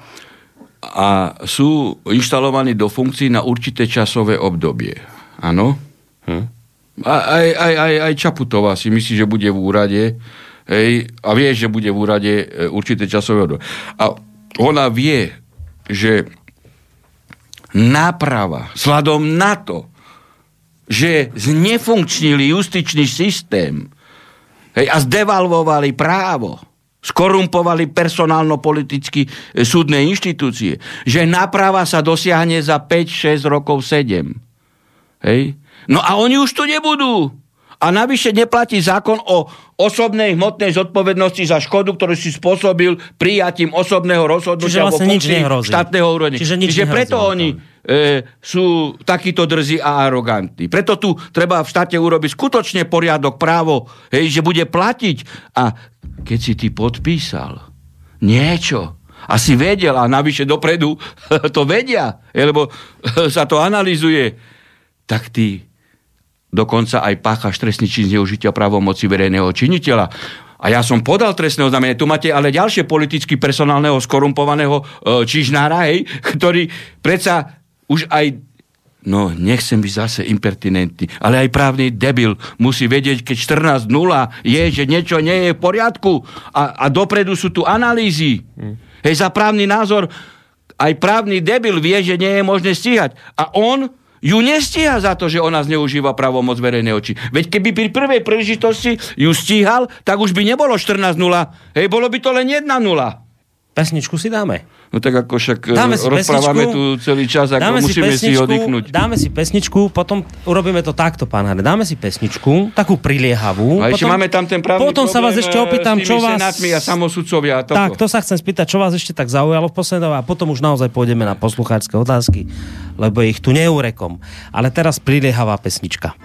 a sú inštalovaní do funkcií na určité časové obdobie. Áno? Hm? A, aj, aj, aj, aj Čaputová si myslí, že bude v úrade hej, a vie, že bude v úrade e, určité časové obdobie. A ona vie, že náprava, sladom na to, že znefunkčnili justičný systém hej, a zdevalvovali právo, skorumpovali personálno-politicky e, súdne inštitúcie, že náprava sa dosiahne za 5, 6 rokov, 7. Hej? No a oni už tu nebudú. A navyše neplatí zákon o osobnej hmotnej zodpovednosti za škodu, ktorú si spôsobil prijatím osobného rozhodnutia
vlastne
vo funkcii štátneho úrovne. Čiže, Čiže preto oni e, sú takíto drzí a arogantní. Preto tu treba v štáte urobiť skutočne poriadok právo, hej, že bude platiť. A keď si ty podpísal niečo, Asi vedel a navyše dopredu to vedia, lebo sa to analizuje. Tak ty dokonca aj páchaš trestný čin zneužitia právomoci verejného činiteľa. A ja som podal trestné oznámenie. Tu máte ale ďalšie politicky personálneho skorumpovaného e, čižnára, hej, ktorý predsa už aj No, nechcem byť zase impertinentný, ale aj právny debil musí vedieť, keď 14.0 je, že niečo nie je v poriadku a, a dopredu sú tu analýzy. Hmm. Hej, za právny názor aj právny debil vie, že nie je možné stíhať. A on ju nestíha za to, že ona zneužíva pravomoc verejnej oči. Veď keby pri prvej príležitosti ju stíhal, tak už by nebolo 14.0. Hej, bolo by to len 1.0.
Pesničku si dáme.
No tak ako však dáme si rozprávame pesničku, tu celý čas, ako dáme musíme si, si oddychnúť.
Dáme si pesničku, potom urobíme to takto, pán Hane. Dáme si pesničku, takú priliehavú.
A ešte máme tam ten právny
Potom sa vás ešte opýtam, čo vás...
a samosudcovia. A
tak, to sa chcem spýtať, čo vás ešte tak zaujalo v poslednom a potom už naozaj pôjdeme na poslucháčské otázky, lebo ich tu neurekom. Ale teraz priliehavá pesnička.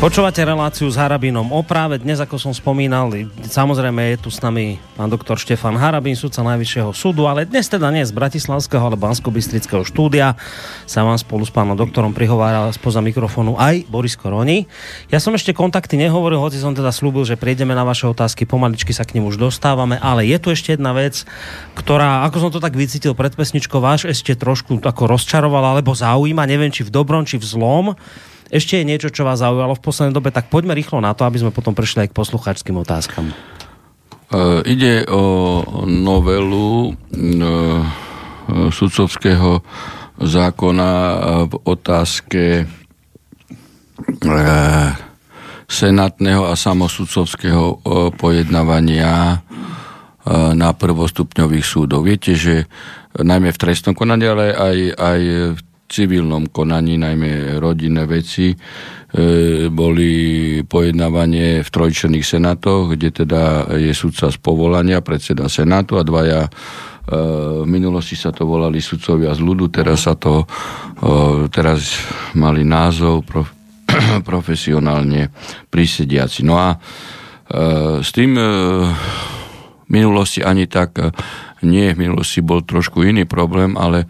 Počúvate reláciu s Harabinom o práve. Dnes, ako som spomínal, samozrejme je tu s nami pán doktor Štefan Harabin, sudca Najvyššieho súdu, ale dnes teda nie z Bratislavského, ale bansko štúdia. Sa vám spolu s pánom doktorom prihováral spoza mikrofónu aj Boris Koroni. Ja som ešte kontakty nehovoril, hoci som teda slúbil, že prejdeme na vaše otázky, pomaličky sa k nim už dostávame, ale je tu ešte jedna vec, ktorá, ako som to tak vycítil pred pesničkou, váš ešte trošku ako rozčarovala alebo zaujíma, neviem či v dobrom, či v zlom ešte je niečo, čo vás zaujalo v poslednej dobe, tak poďme rýchlo na to, aby sme potom prešli aj k poslucháčským otázkam.
Uh, ide o novelu uh, sudcovského zákona v otázke uh, senátneho a samosudcovského pojednávania na prvostupňových súdov. Viete, že najmä v trestnom konaní, ale aj, aj v civilnom konaní, najmä rodinné veci, e, boli pojednávanie v trojčených senátoch, kde teda je sudca z povolania, predseda senátu a dvaja e, v minulosti sa to volali sudcovia z ľudu, teraz sa to e, teraz mali názov prof, profesionálne prisediaci. No a s tým v minulosti ani tak nie, v minulosti bol trošku iný problém, ale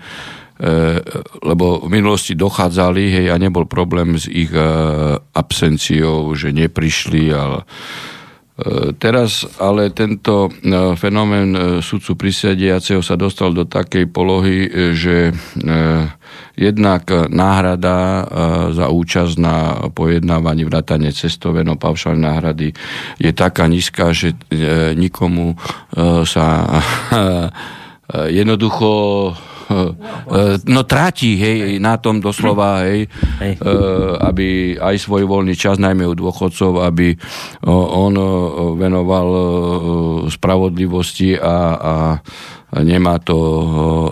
lebo v minulosti dochádzali, hej, a nebol problém s ich eh, absenciou, že neprišli, ale eh, Teraz ale tento fenomén sudcu prisediaceho sa dostal do takej polohy, že jednak náhrada za účasť na pojednávaní vrátane cestoveno paušálne náhrady je taká nízka, že nikomu sa jednoducho no tráti, hej, na tom doslova, hej, hej. Eh, aby aj svoj voľný čas, najmä u dôchodcov, aby on venoval spravodlivosti a, a nemá to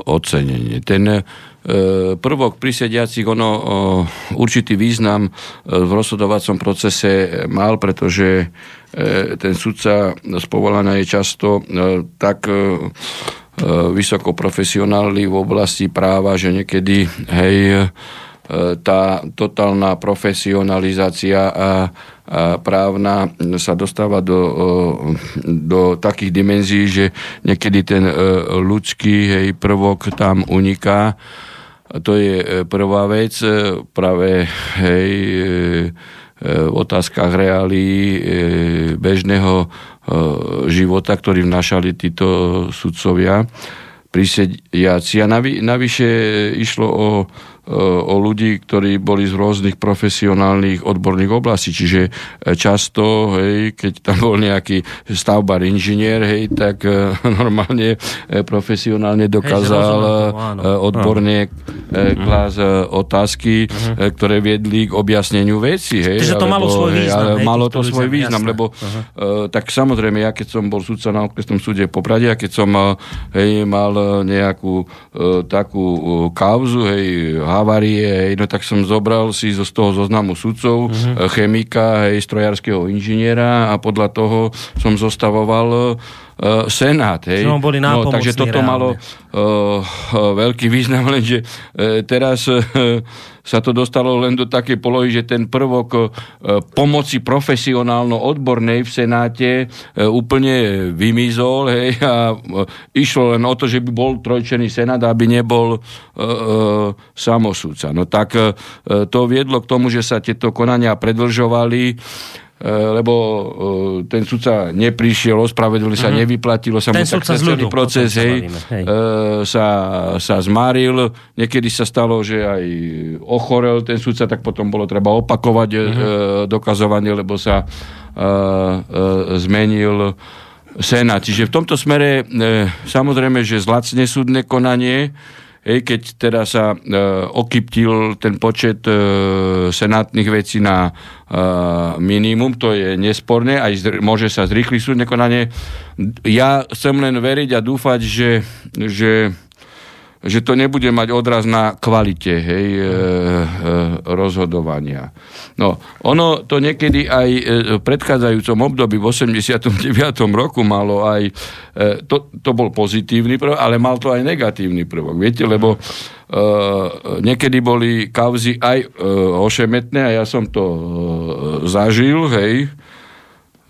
ocenenie. Ten eh, prvok prisediacich ono určitý význam v rozhodovacom procese mal, pretože ten sudca z povolania je často tak E, vysoko profesionálni v oblasti práva, že niekedy hej, e, tá totálna profesionalizácia a, a právna sa dostáva do, e, do takých dimenzií, že niekedy ten ľudský hej, prvok tam uniká. To je prvá vec, práve hej, v otázkach reálí bežného života, ktorý vnašali títo sudcovia prisediaci. A navy, navyše išlo o o ľudí, ktorí boli z rôznych profesionálnych odborných oblastí. Čiže e, často, hej, keď tam bol nejaký stavbar inžinier, hej, tak e, normálne e, profesionálne dokázal hej, odborne uh-huh. klás otázky, uh-huh. ktoré viedli k objasneniu veci. Hej,
Čiže to alebo, malo svoj význam.
Hej, malo to svoj význam, jasné. lebo uh-huh. tak samozrejme, ja keď som bol sudca na okresnom súde po Prade, a keď som hej, mal nejakú takú kauzu, hej, havárie, no tak som zobral si zo z toho zoznamu sudcov, uh-huh. chemika, hej, strojárskeho inžiniera a podľa toho som zostavoval uh, Senát. Hej.
No, boli no,
takže toto reálne. malo uh, veľký význam, lenže uh, teraz uh, sa to dostalo len do takej polohy, že ten prvok uh, pomoci profesionálno-odbornej v Senáte uh, úplne vymizol hej, a uh, išlo len o to, že by bol trojčený Senát, aby nebol samosúca. No tak to viedlo k tomu, že sa tieto konania predlžovali lebo e, ten sudca neprišiel, ospravedlil sa, mm-hmm. nevyplatilo sa
ten mu, tak
celý proces hej, hej. E, sa, sa zmáril. Niekedy sa stalo, že aj ochorel ten sudca, tak potom bolo treba opakovať mm-hmm. dokazovanie, lebo sa zmenil Senát. Čiže v tomto smere samozrejme, že zlacne súdne konanie, Hej, keď teda sa e, okyptil ten počet e, senátnych vecí na e, minimum, to je nesporné, aj zr- môže sa zrýchliť súdne konanie. Ja chcem len veriť a dúfať, že, že že to nebude mať odraz na kvalite hej, e, e, rozhodovania. No, ono to niekedy aj e, v predchádzajúcom období v 89. roku malo aj, e, to, to bol pozitívny prvok, ale mal to aj negatívny prvok. Viete, lebo niekedy boli kauzy aj uh, ošemetné a ja som to uh, zažil, hej,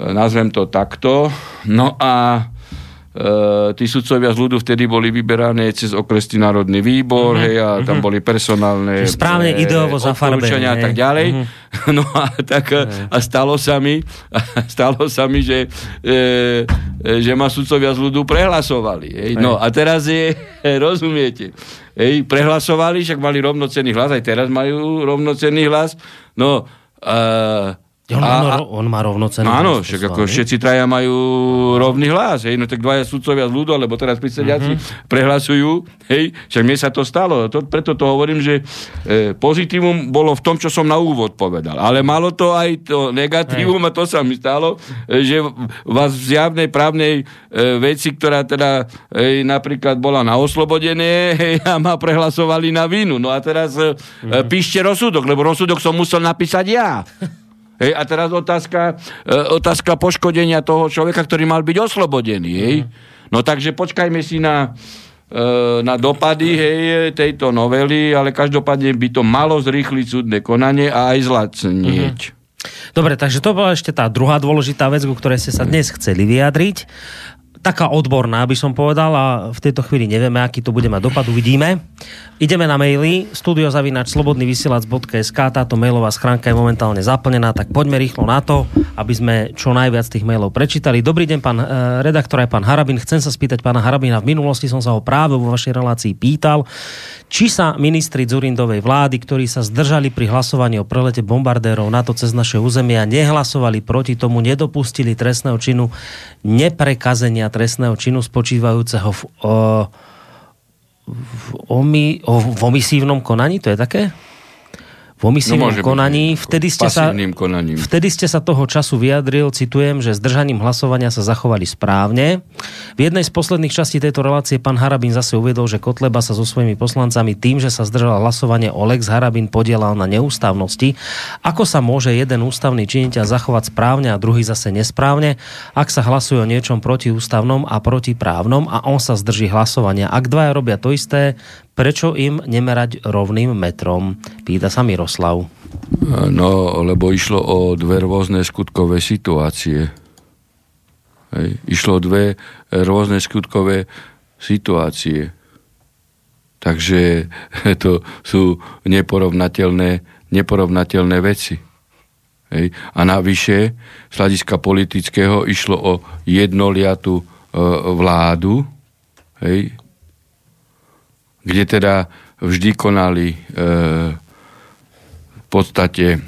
nazvem to takto. No a tí sudcovia z ľudu vtedy boli vyberané cez okresný národný výbor, mm-hmm. hej, a tam mm-hmm. boli personálne
správne e, ideovo zafarbené
a tak ďalej. Mm-hmm. No a tak a stalo sa mi, stalo sa mi, že, e, že ma sudcovia z ľudu prehlasovali. Hej. No a teraz je, rozumiete, hej, prehlasovali, však mali rovnocenný hlas, aj teraz majú rovnocenný hlas. No, uh,
on, a, on, má rovnocenný
Áno, však ako všetci traja majú rovný hlas, hej, no tak dvaja sudcovia z ľudu, lebo teraz prísediaci mm-hmm. prehlasujú, hej, však mne sa to stalo, to, preto to hovorím, že e, pozitívum bolo v tom, čo som na úvod povedal, ale malo to aj to negatívum hej. a to sa mi stalo, e, že vás v zjavnej právnej e, veci, ktorá teda e, napríklad bola na oslobodené hej, a ma prehlasovali na vinu, no a teraz e, mm-hmm. píšte rozsudok, lebo rozsudok som musel napísať ja. Hej, a teraz otázka, e, otázka poškodenia toho človeka, ktorý mal byť oslobodený. Hej. Mm. No takže počkajme si na, e, na dopady hej, tejto novely, ale každopádne by to malo zrýchliť súdne konanie a aj zlacnieť. Mm-hmm.
Dobre, takže to bola ešte tá druhá dôležitá vec, ku ktorej ste sa dnes chceli vyjadriť taká odborná, by som povedal, a v tejto chvíli nevieme, aký to bude mať dopad, uvidíme. Ideme na maily, studiozavinač slobodnyvysielac.sk, táto mailová schránka je momentálne zaplnená, tak poďme rýchlo na to, aby sme čo najviac tých mailov prečítali. Dobrý deň, pán e, redaktor, aj pán Harabin. Chcem sa spýtať pána Harabina, v minulosti som sa ho práve vo vašej relácii pýtal, či sa ministri Zurindovej vlády, ktorí sa zdržali pri hlasovaní o prelete bombardérov na to cez naše územia, nehlasovali proti tomu, nedopustili trestného činu neprekazenia trestného činu spočívajúceho v, o, v, omi, o, v omisívnom konaní, to je také? V omisívnom no, konaní. Vtedy ste, sa,
konaním.
vtedy ste sa toho času vyjadril, citujem, že zdržaním hlasovania sa zachovali správne. V jednej z posledných častí tejto relácie pán Harabin zase uvedol, že Kotleba sa so svojimi poslancami tým, že sa zdržal hlasovanie o Lex Harabin podielal na neústavnosti. Ako sa môže jeden ústavný činiteľ zachovať správne a druhý zase nesprávne, ak sa hlasuje o niečom protiústavnom a protiprávnom a on sa zdrží hlasovania. Ak dvaja robia to isté, Prečo im nemerať rovným metrom? Pýta sa Miroslav.
No, lebo išlo o dve rôzne skutkové situácie. Hej. Išlo o dve rôzne skutkové situácie. Takže to sú neporovnateľné, neporovnateľné veci. Hej. A navyše, z hľadiska politického, išlo o jednoliatú e, vládu, hej, kde teda vždy konali e, v podstate e,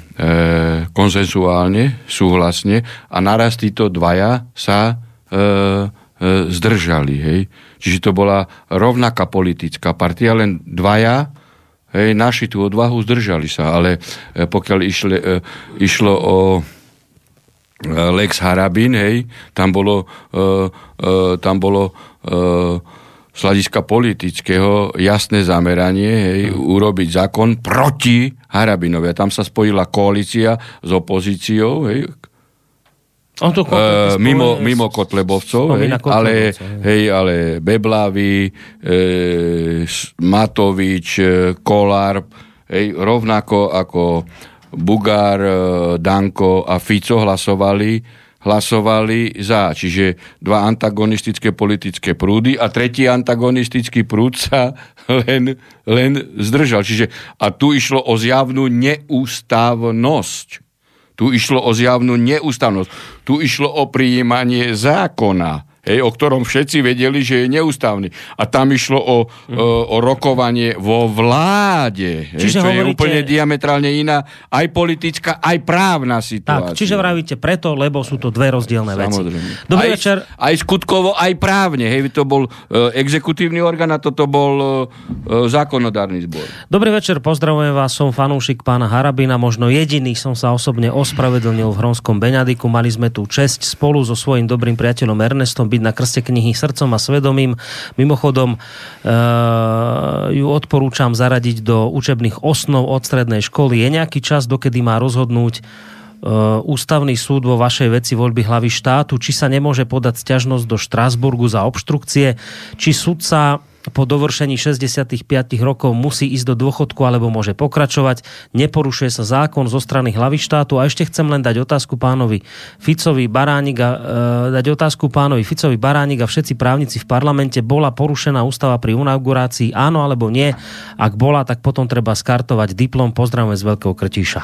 konsensuálne, súhlasne a naraz títo dvaja sa e, e, zdržali. Hej. Čiže to bola rovnaká politická partia, len dvaja hej, naši tú odvahu zdržali sa, ale e, pokiaľ išle, e, išlo o e, Lex Harabin, hej, tam bolo, e, e, tam bolo e, z hľadiska politického jasné zameranie hej, urobiť zákon proti Harabinovi. A tam sa spojila koalícia s opozíciou, hej,
on to
e, mimo, mimo Kotlebovcov, hej, ale, hej, ale Beblavy, e, Matovič, e, Kolár, hej, rovnako ako Bugár, e, Danko a Fico hlasovali hlasovali za. Čiže dva antagonistické politické prúdy a tretí antagonistický prúd sa len, len zdržal. Čiže, a tu išlo o zjavnú neústavnosť. Tu išlo o zjavnú neústavnosť. Tu išlo o prijímanie zákona hej, o ktorom všetci vedeli, že je neústavný. A tam išlo o, mm. o, o rokovanie vo vláde, hej, čiže čo hovoríte... je úplne diametrálne iná aj politická, aj právna situácia.
Tak, čiže vravíte preto, lebo sú to dve rozdielne
Samozrejme.
veci. Dobrý
aj,
večer.
Aj skutkovo, aj právne. Hej, to bol uh, exekutívny orgán a toto bol uh, zákonodárny zbor.
Dobrý večer, pozdravujem vás, som fanúšik pána Harabina, možno jediný som sa osobne ospravedlnil v Hronskom Beňadiku. Mali sme tu česť spolu so svojím dobrým priateľom Ernestom byť na krste knihy srdcom a svedomím. Mimochodom, e, ju odporúčam zaradiť do učebných osnov od strednej školy. Je nejaký čas, dokedy má rozhodnúť e, ústavný súd vo vašej veci voľby hlavy štátu, či sa nemôže podať sťažnosť do Štrásburgu za obštrukcie, či sudca po dovršení 65 rokov musí ísť do dôchodku alebo môže pokračovať. Neporušuje sa zákon zo strany hlavy štátu. A ešte chcem len dať otázku pánovi Ficovi Baránik a, e, dať otázku pánovi Ficovi Baránik a všetci právnici v parlamente. Bola porušená ústava pri inaugurácii? Áno alebo nie? Ak bola, tak potom treba skartovať diplom. Pozdravujeme z Veľkého Krtíša.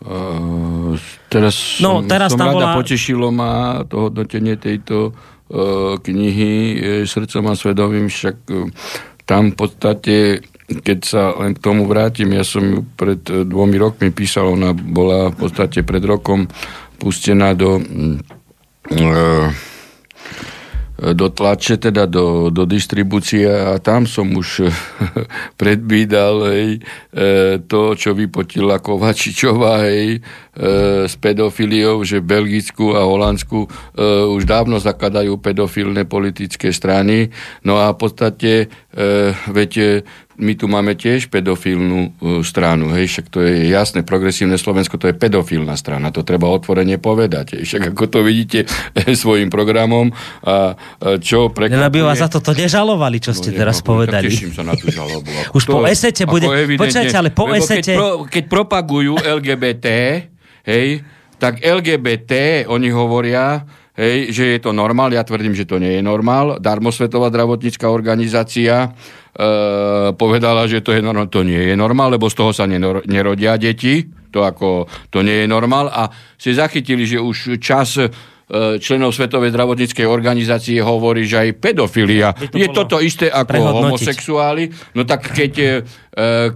Uh, teraz
No, teraz
som
tam
rada
bola-
potešilo ma to hodnotenie tejto knihy e, Srdcom a svedomím, však e, tam v podstate, keď sa len k tomu vrátim, ja som ju pred e, dvomi rokmi písal, ona bola v podstate pred rokom pustená do e, do tlače, teda do, do distribúcie a tam som už predvídal hej, e, to, čo vypotila Kovačičová hej, e, s pedofiliou, že v Belgicku a Holandsku už dávno zakladajú pedofilné politické strany. No a v podstate, viete, my tu máme tiež pedofilnú e, stranu, hej, však to je jasné, progresívne Slovensko to je pedofilná strana, to treba otvorene povedať, hej, však ako to vidíte e, svojim programom a e, čo
Len aby vás
prekvapuje...
za toto nežalovali, čo ste
No,
teraz
nechápem,
povedali.
Teším sa na tú žalobu.
Už po esete bude- počkajte, ale po
lebo
esete-
Keď, pro, keď propagujú LGBT, hej, tak LGBT, oni hovoria, hej, že je to normál, ja tvrdím, že to nie je normál. Darmosvetová zdravotnícká organizácia e, povedala, že to je normál. To nie je normál, lebo z toho sa nenor, nerodia deti. To ako, to nie je normál. A si zachytili, že už čas e, členov Svetovej zdravotníckej organizácie hovorí, že aj pedofilia
to
je toto isté ako homosexuáli. No tak keď, e,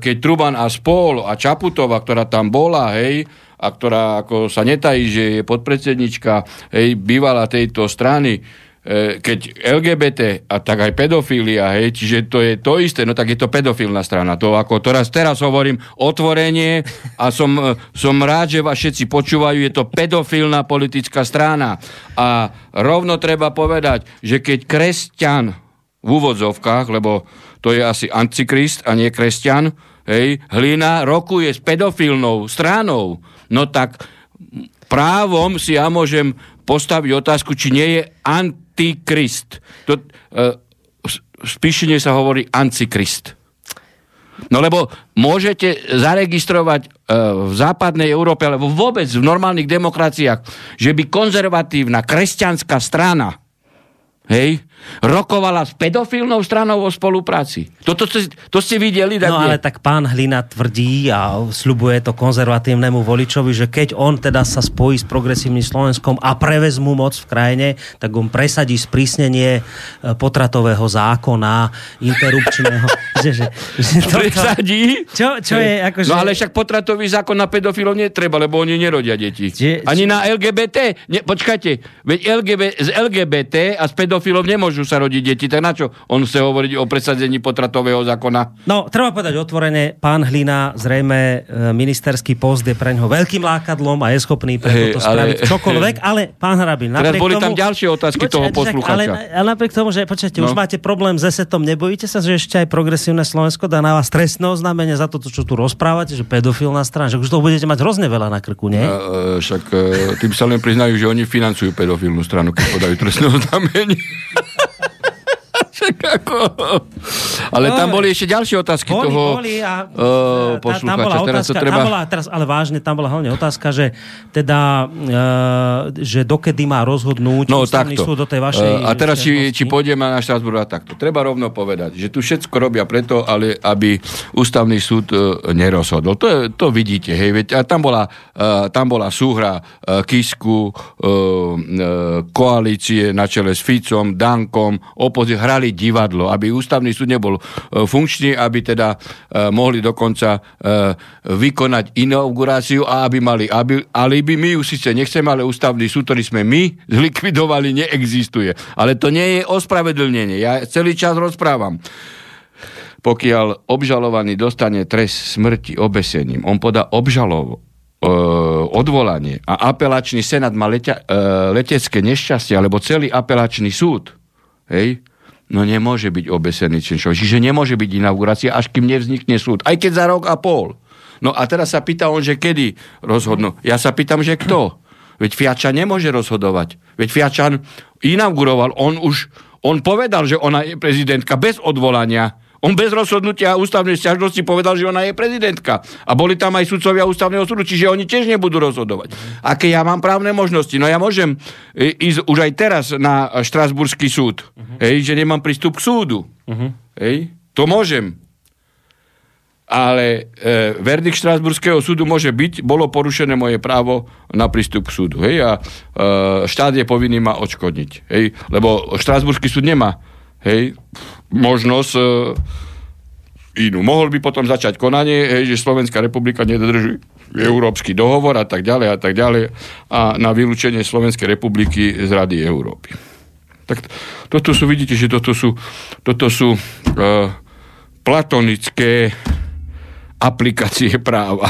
keď Truban a Spol a Čaputová, ktorá tam bola, hej, a ktorá ako sa netají, že je podpredsednička, hej, bývala tejto strany, e, keď LGBT a tak aj pedofília, hej, čiže to je to isté, no tak je to pedofilná strana. To ako teraz, teraz hovorím otvorenie a som, e, som rád, že vás všetci počúvajú, je to pedofilná politická strana. A rovno treba povedať, že keď kresťan v úvodzovkách, lebo to je asi antikrist a nie kresťan, hej, hlina rokuje s pedofilnou stranou, no tak právom si ja môžem postaviť otázku, či nie je antikrist. To, e, v sa hovorí antikrist. No lebo môžete zaregistrovať e, v západnej Európe, alebo vôbec v normálnych demokraciách, že by konzervatívna kresťanská strana hej, rokovala s pedofilnou stranou o spolupráci. Toto ste, to ste videli? tak
No
nie?
ale tak pán Hlina tvrdí a sľubuje to konzervatívnemu voličovi, že keď on teda sa spojí s progresívnym Slovenskom a prevezmú moc v krajine, tak on presadí sprísnenie e, potratového zákona, interrupčného. že, že, že toto,
Presadí?
čo, čo je akože...
No ale však potratový zákon na pedofilov netreba, lebo oni nerodia deti.
Že-
Ani na LGBT. Ne, počkajte, veď LGB, z LGBT a z pedofilov nemôžu sa rodiť deti, tak na čo on chce hovoriť o presadzení potratového zákona?
No, treba povedať otvorene, pán Hlina, zrejme e, ministerský post je pre ňoho veľkým lákadlom a je schopný pre toto
ale-
spraviť čokoľvek, ale pán Hrabin, napriek
boli
tomu...
tam ďalšie otázky toho
však,
poslucháča.
Ale, ale napriek tomu, že počujete, no. už máte problém s esetom, nebojíte sa, že ešte aj progresívne Slovensko dá na vás trestné oznámenie za to, čo tu rozprávate, že pedofilná strana, že už toho budete mať hrozne veľa na krku, nie?
E, však e, tým sa len priznajú, že oni financujú pedofilnú stranu, keď podajú trestné oznámenie. Ale tam boli ešte ďalšie otázky
Boli,
toho
boli a
uh,
tá- tam bola
poslucháča. Teraz
otázka,
treba...
tam bola, teraz, ale vážne, tam bola hlavne otázka, že teda, e, že dokedy má rozhodnúť
No
ústavný
takto.
súd do tej vašej...
Eh, a teraz, či, či pôjdeme na Štrasburg a takto. Treba rovno povedať, že tu všetko robia preto, ale aby ústavný súd e, nerozhodol. To, je, to vidíte, hej, veď, a tam bola, e, tam bola súhra e, Kisku, e, e, koalície na čele s Ficom, Dankom, opozície, hrali divadlo, aby ústavný súd nebol e, funkčný, aby teda e, mohli dokonca e, vykonať inauguráciu a aby mali alibi. My ju síce nechceme, ale ústavný súd, ktorý sme my zlikvidovali, neexistuje. Ale to nie je ospravedlnenie. Ja celý čas rozprávam. Pokiaľ obžalovaný dostane trest smrti obesením, on podá obžalovo, e, odvolanie a apelačný senát má letia, e, letecké nešťastie, alebo celý apelačný súd, hej, no nemôže byť obesený činšov. Čiže nemôže byť inaugurácia, až kým nevznikne súd. Aj keď za rok a pol. No a teraz sa pýta on, že kedy rozhodnú. Ja sa pýtam, že kto? Veď Fiačan nemôže rozhodovať. Veď Fiačan inauguroval, on už on povedal, že ona je prezidentka bez odvolania. On bez rozhodnutia ústavnej sťažnosti povedal, že ona je prezidentka. A boli tam aj sudcovia ústavného súdu, čiže oni tiež nebudú rozhodovať. Aké ja mám právne možnosti? No ja môžem ísť už aj teraz na Štrasburský súd. Uh-huh. Hej, že nemám prístup k súdu. Uh-huh. Hej, to môžem. Ale e, verdikt Štrasburského súdu môže byť, bolo porušené moje právo na prístup k súdu. Hej, a e, štát je povinný ma odškodniť. Hej, lebo Štrasburský súd nemá hej, možnosť e, inú. Mohol by potom začať konanie, hej, že Slovenská republika nedodrží Európsky dohovor a tak ďalej a tak ďalej a na vylúčenie Slovenskej republiky z Rady Európy. Tak toto sú, vidíte, že toto sú, toto sú e, platonické aplikácie práva.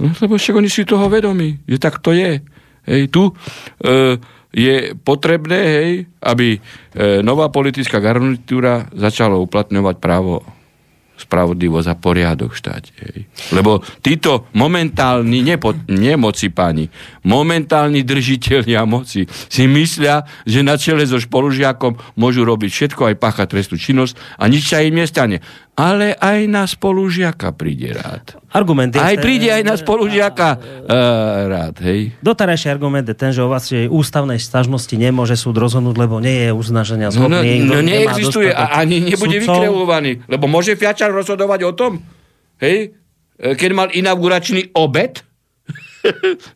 No, lebo však oni si toho vedomí, že tak to je. Hej, tu e, je potrebné, hej, aby e, nová politická garnitúra začala uplatňovať právo spravodlivosť a poriadok v štáte. Lebo títo momentálni, nepo, nemoci pani, momentálni držiteľia moci si myslia, že na čele so spolužiakom môžu robiť všetko, aj páchať trestnú činnosť a nič sa im nestane ale aj na spolužiaka príde rád.
Argument
je, aj príde aj na spolužiaka uh, rád, hej.
Doterajší argument je ten, že o vás ústavnej stažnosti nemôže súd rozhodnúť, lebo nie je uznaženia schopný.
No, no, no neexistuje a ani nebude sudcov. vykreovaný. Lebo môže Fiačar rozhodovať o tom, hej, e, keď mal inauguračný obed,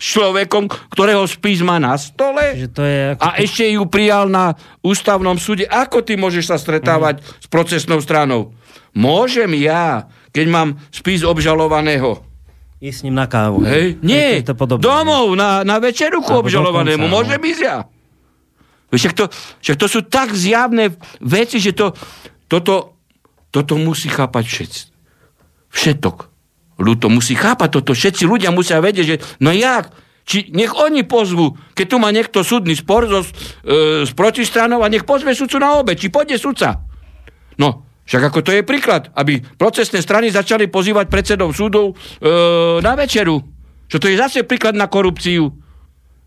s človekom, ktorého spis má na stole
to je ako...
a ešte ju prijal na ústavnom súde. Ako ty môžeš sa stretávať mm. s procesnou stranou? Môžem ja, keď mám spis obžalovaného,
ísť s ním na kávu.
Hej? Nie, to domov, na, na večeru ku obžalovanému. Dokonca, Môžem ísť ja. Však to, však to sú tak zjavné veci, že to, toto, toto musí chápať všetci. Všetok. Ľuto musí chápať toto. Všetci ľudia musia vedieť, že no jak, či nech oni pozvu, keď tu má niekto súdny spor so, e, s protistranou a nech pozve sudcu na obe, či pôjde sudca. No, však ako to je príklad, aby procesné strany začali pozývať predsedov súdov e, na večeru. Čo to je zase príklad na korupciu.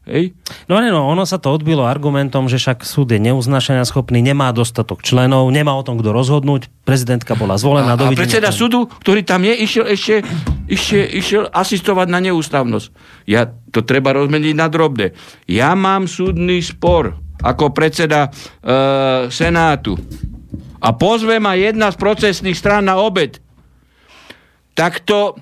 Hej?
No nie, no, ono sa to odbilo argumentom, že však súd je neuznášania schopný, nemá dostatok členov, nemá o tom kto rozhodnúť, prezidentka bola zvolená.
A, a predseda súdu, ktorý tam je, išiel ešte, išiel, išiel asistovať na neústavnosť. Ja, to treba rozmeniť na drobné. Ja mám súdny spor ako predseda e, Senátu a pozve ma jedna z procesných strán na obed, tak to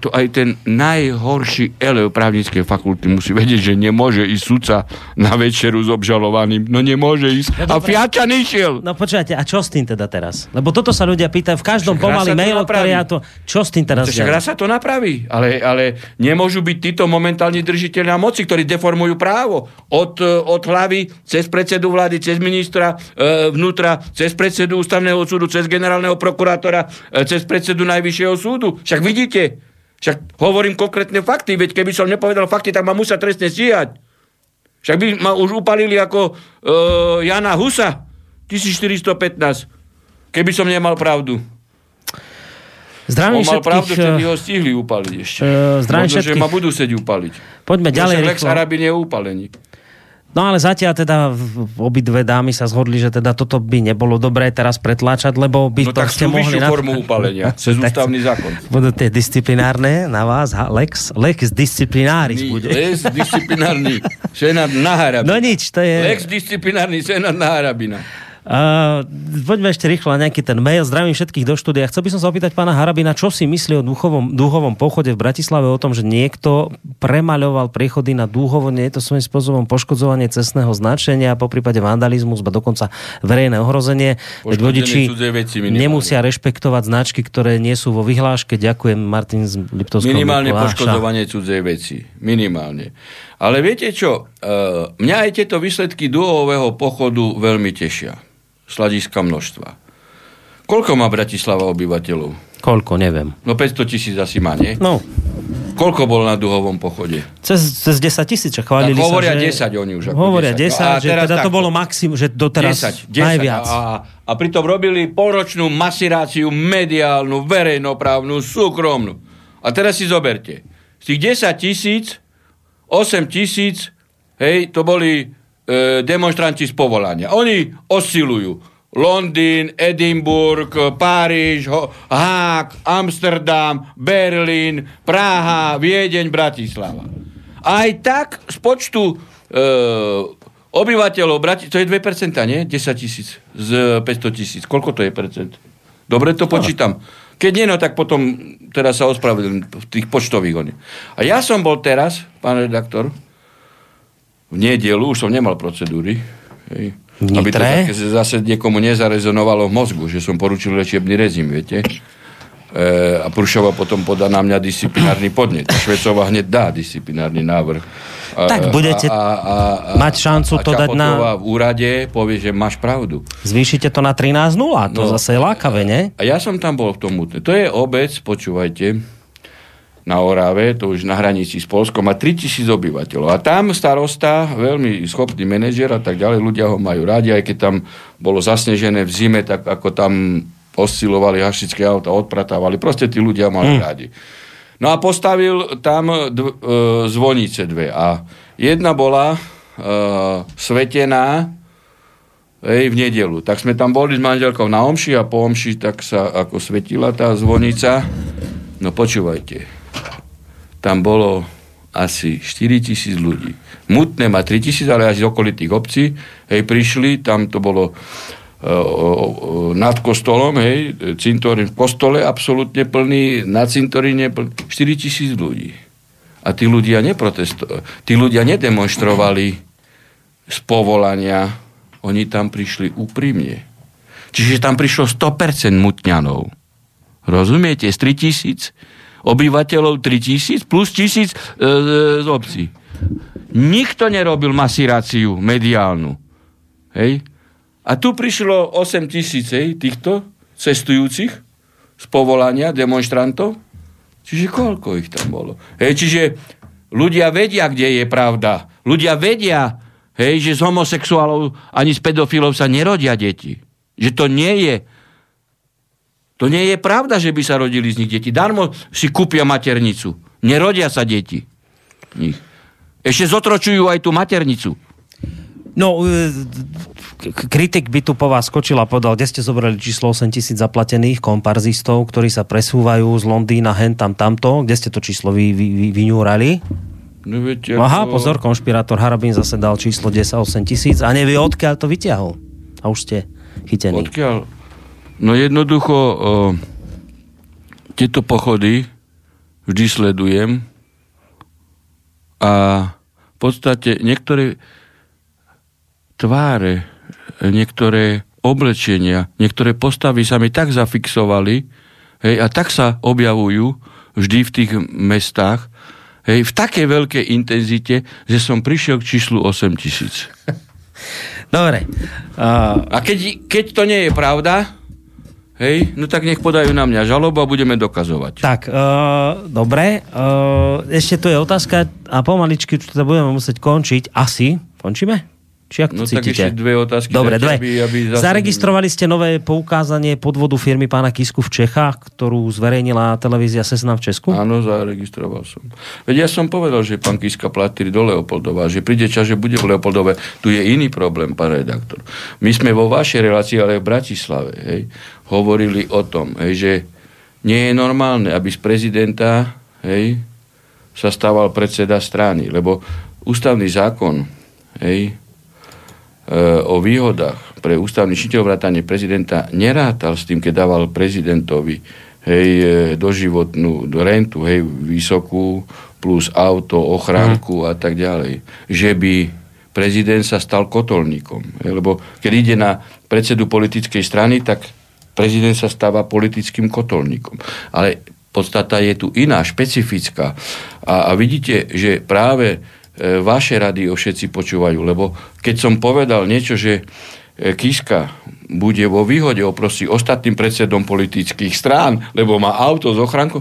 to aj ten najhorší elev právnickej fakulty musí vedieť, že nemôže ísť sudca na večeru s obžalovaným. No nemôže ísť. No, a Fiačan išiel.
No počúvajte, a čo s tým teda teraz? Lebo toto sa ľudia pýtajú v každom pomaly mailu, ktorý ja to... Čo s tým teraz?
Však raz sa to napraví, ale, ale nemôžu byť títo momentálni držiteľia moci, ktorí deformujú právo. Od, od hlavy, cez predsedu vlády, cez ministra e, vnútra, cez predsedu ústavného súdu, cez generálneho prokurátora, e, cez predsedu najvyššieho súdu. Však vidíte, však hovorím konkrétne fakty, veď keby som nepovedal fakty, tak ma musia trestne stíhať. Však by ma už upalili ako uh, Jana Husa 1415, keby som nemal pravdu.
Zdravím On mal
pravdu, vtedy ho stihli upaliť ešte. Zdravím Možno, všetkých... že ma budú seď upaliť.
Poďme ďalej.
Lex Arabin je upalený.
No ale zatiaľ teda obidve dámy sa zhodli, že teda toto by nebolo dobré teraz pretláčať, lebo by
no
to
tak ste mohli... No formu upálenia, cez ústavný zákon.
Budú tie disciplinárne na vás, ha, lex, lex disciplináris bude.
Lex disciplinárny, senát na harabina.
No nič, to je...
Lex disciplinárny, senát na harabina.
Uh, poďme ešte rýchlo na nejaký ten mail. Zdravím všetkých do štúdia. Chcel by som sa opýtať pána Harabina, čo si myslí o duchovom, duchovom pochode v Bratislave, o tom, že niekto premaľoval priechody na Dúhovo, nie je to svojím spôsobom poškodzovanie cestného značenia, po prípade vandalizmus, ba dokonca verejné ohrozenie. Veď vodiči nemusia rešpektovať značky, ktoré nie sú vo vyhláške. Ďakujem, Martin z Liptovského
Minimálne poškodzovanie cudzej veci. Minimálne. Ale viete čo? Uh, mňa aj tieto výsledky dúhového pochodu veľmi tešia z hľadiska množstva. Koľko má Bratislava obyvateľov?
Koľko, neviem.
No 500 tisíc asi má, nie?
No.
Koľko bol na duhovom pochode?
Cez, cez 10 tisíc, chválili
tak hovoria
sa,
že... 10 oni už.
Ako hovoria 10, 10 no že teda tak, to bolo maximum, že doteraz 10, 10 najviac.
A, a pritom robili polročnú masiráciu mediálnu, verejnoprávnu, súkromnú. A teraz si zoberte. Z tých 10 tisíc, 8 tisíc, hej, to boli demonstranti z povolania. Oni oscilujú. Londýn, Edinburgh, Páriž, Hák, Amsterdam, Berlín, Praha, Viedeň, Bratislava. Aj tak z počtu e, obyvateľov, Brati- to je 2%, nie? 10 tisíc z 500 tisíc. Koľko to je percent? Dobre to počítam. Keď nie, no tak potom teraz sa ospravedlím v tých počtových. Oni. A ja som bol teraz, pán redaktor, v nedelu, už som nemal procedúry, hej, aby to také zase niekomu nezarezonovalo v mozgu, že som poručil liečebný rezim, viete. E, a Prušova potom podá na mňa disciplinárny podnet. Švecová hneď dá disciplinárny návrh. A,
Tak budete mať šancu
a
to dať na-
v úrade povie, že máš pravdu.
Zvýšite to na 13.0, to
No.
zase je lákavé, nie?
A ja som tam bol v tom mutne. To je obec, počúvajte, na Orave, to už na hranici s Polskom, má 3000 obyvateľov. A tam starosta, veľmi schopný manažer a tak ďalej, ľudia ho majú rádi, aj keď tam bolo zasnežené v zime, tak ako tam oscilovali hašické auta, odpratávali. Proste tí ľudia mali hmm. rádi. No a postavil tam dv, e, zvonice dve. A jedna bola e, svetená hej, v nedelu. Tak sme tam boli s manželkou na omši a po omši tak sa ako svetila tá zvonica. No počúvajte, tam bolo asi 4 tisíc ľudí. Mutné má 3 tisíc, ale až z okolitých obcí. Hej, prišli, tam to bolo e, nad kostolom, hej, cintorín v kostole absolútne plný, na cintoríne plný, 4 tisíc ľudí. A tí ľudia neprotestovali, tí ľudia nedemonstrovali z povolania, oni tam prišli úprimne. Čiže tam prišlo 100% mutňanov. Rozumiete? Z 3 tisíc obyvateľov 3 tisíc plus tisíc e, z obcí. Nikto nerobil masiráciu mediálnu. Hej? A tu prišlo 8 tisíc týchto cestujúcich z povolania, demonstrantov. Čiže koľko ich tam bolo? Hej, čiže ľudia vedia, kde je pravda. Ľudia vedia, hej, že z homosexuálov ani z pedofilov sa nerodia deti. Že to nie je to nie je pravda, že by sa rodili z nich deti. Darmo si kúpia maternicu. Nerodia sa deti. Nich. Ešte zotročujú aj tú maternicu.
No, e, kritik by tu po vás skočil a povedal, kde ste zobrali číslo 8 tisíc zaplatených komparzistov, ktorí sa presúvajú z Londýna hen tam tamto. Kde ste to číslo vy, vy, vy, vyňúrali?
No, viete,
Aha,
ako-
pozor, konšpirátor Harabín zase dal číslo 10 8 tisíc a nevie, odkiaľ to vyťahol. A už ste chytení.
Odkiaľ? No jednoducho, o, tieto pochody vždy sledujem a v podstate niektoré tváre, niektoré oblečenia, niektoré postavy sa mi tak zafixovali hej, a tak sa objavujú vždy v tých mestách, hej, v takej veľkej intenzite, že som prišiel k číslu 8 tisíc.
Dobre. Uh,
A keď, keď to nie je pravda, hej, no tak nech podajú na mňa žalobu a budeme dokazovať.
tak, uh, dobre. Uh, ešte tu je otázka a pomaličky to budeme musieť končiť. Asi. Končíme? Či ak to
No tak
cítite?
ešte dve otázky.
Dobre, dve.
Aby, aby zase...
Zaregistrovali ste nové poukázanie podvodu firmy pána Kisku v Čechách, ktorú zverejnila televízia Seznam v Česku?
Áno, zaregistroval som. Veď ja som povedal, že pán Kiska platí do Leopoldova, že príde čas, že bude v Leopoldove. Tu je iný problém, pán redaktor. My sme vo vašej relácii, ale v Bratislave, hej, hovorili o tom, hej, že nie je normálne, aby z prezidenta hej, sa stával predseda strany, lebo ústavný zákon hej, o výhodách pre ústavný činiteľ vrátane prezidenta nerátal s tým, keď dával prezidentovi hej, e, doživotnú rentu, hej, vysokú, plus auto, ochránku a tak ďalej. Že by prezident sa stal kotolníkom. Hej, lebo keď ide na predsedu politickej strany, tak prezident sa stáva politickým kotolníkom. Ale podstata je tu iná, špecifická. A, a vidíte, že práve vaše rady o všetci počúvajú, lebo keď som povedal niečo, že e, Kiska bude vo výhode oproti ostatným predsedom politických strán, lebo má auto s ochránkou,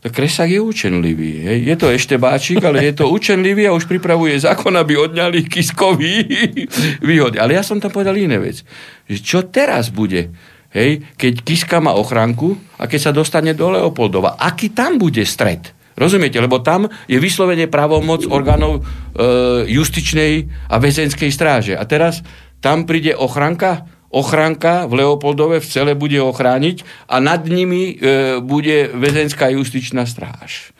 tak Kresak je učenlivý. Hej. Je to ešte báčik, ale je to učenlivý a už pripravuje zákon, aby odňali Kiskovi výhody. Ale ja som tam povedal iné vec. Že čo teraz bude? Hej, keď Kiska má ochránku a keď sa dostane do Leopoldova, aký tam bude stred Rozumiete? Lebo tam je vyslovene právomoc orgánov e, justičnej a väzenskej stráže. A teraz tam príde ochranka, ochranka v Leopoldove v cele bude ochrániť a nad nimi e, bude väzenská justičná stráž.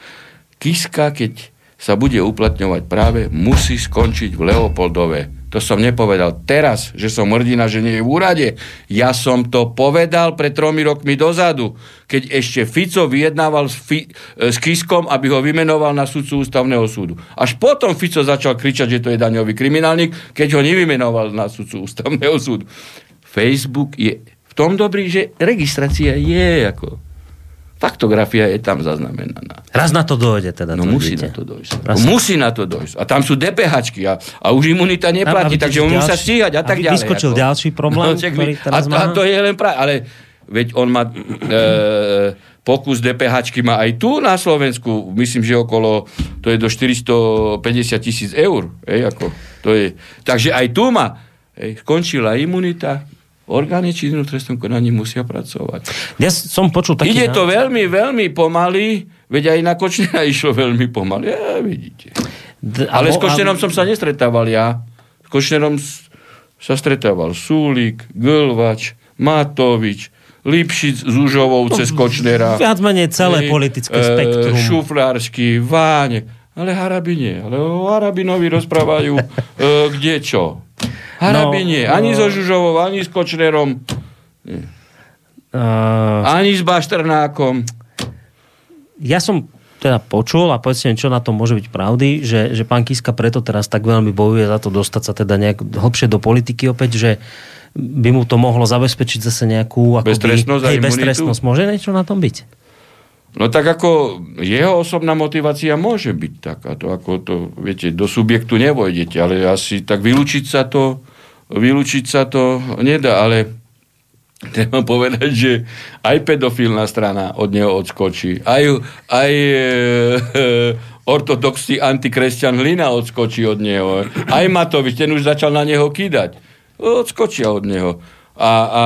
Kiska, keď sa bude uplatňovať práve, musí skončiť v Leopoldove. To som nepovedal teraz, že som hrdina, že nie je v úrade. Ja som to povedal pred tromi rokmi dozadu, keď ešte Fico vyjednával s, Fi- s Kiskom, aby ho vymenoval na sudcu ústavného súdu. Až potom Fico začal kričať, že to je daňový kriminálnik, keď ho nevymenoval na sudcu ústavného súdu. Facebook je v tom dobrý, že registrácia je ako Faktografia je tam zaznamenaná.
Raz na to dojde teda.
No musí na to dojsť. Musí na to dojsť. A tam sú DPHčky a, a už imunita neplatí, takže on musí stíhať a tak ďalej.
Vyskočil ako. ďalší problém, no, ktorý teraz
a,
má.
A to je len práve, ale veď on má e, pokus DPHčky má aj tu na Slovensku, myslím, že okolo, to je do 450 tisíc eur. Ej, ako, to je, takže aj tu má, ej, skončila imunita, orgány činné v trestnom konaní musia pracovať.
Ja som počul taký...
Ide to veľmi, veľmi pomaly, veď aj na Kočnera išlo veľmi pomaly. Ja, vidíte. D- Ale s Kočnerom a... som sa nestretával ja. S Kočnerom sa stretával Súlik, Glvač, Matovič, Lipšic s Užovou cez Kočnera.
Viac menej celé politické e, spektrum.
Šuflársky, Vánek. Ale Harabine. Ale o Harabinovi rozprávajú e, kde čo. Harabi no, nie. Ani no. so Žužovou, ani s Kočnerom. Uh, ani s Bašternákom.
Ja som teda počul a povedzte čo na tom môže byť pravdy, že, že pán Kiska preto teraz tak veľmi bojuje za to dostať sa teda nejak hlbšie do politiky opäť, že by mu to mohlo zabezpečiť zase nejakú
beztrestnosť, hej,
beztrestnosť. Môže niečo na tom byť?
No tak ako jeho osobná motivácia môže byť takáto, ako to, viete, do subjektu nevojdete, ale asi tak vylúčiť sa to, vylúčiť sa to nedá, ale treba povedať, že aj pedofilná strana od neho odskočí, aj, aj e, e, ortodoxný antikresťan Hlina odskočí od neho, aj Matovič, ten už začal na neho kýdať, odskočia od neho. A, a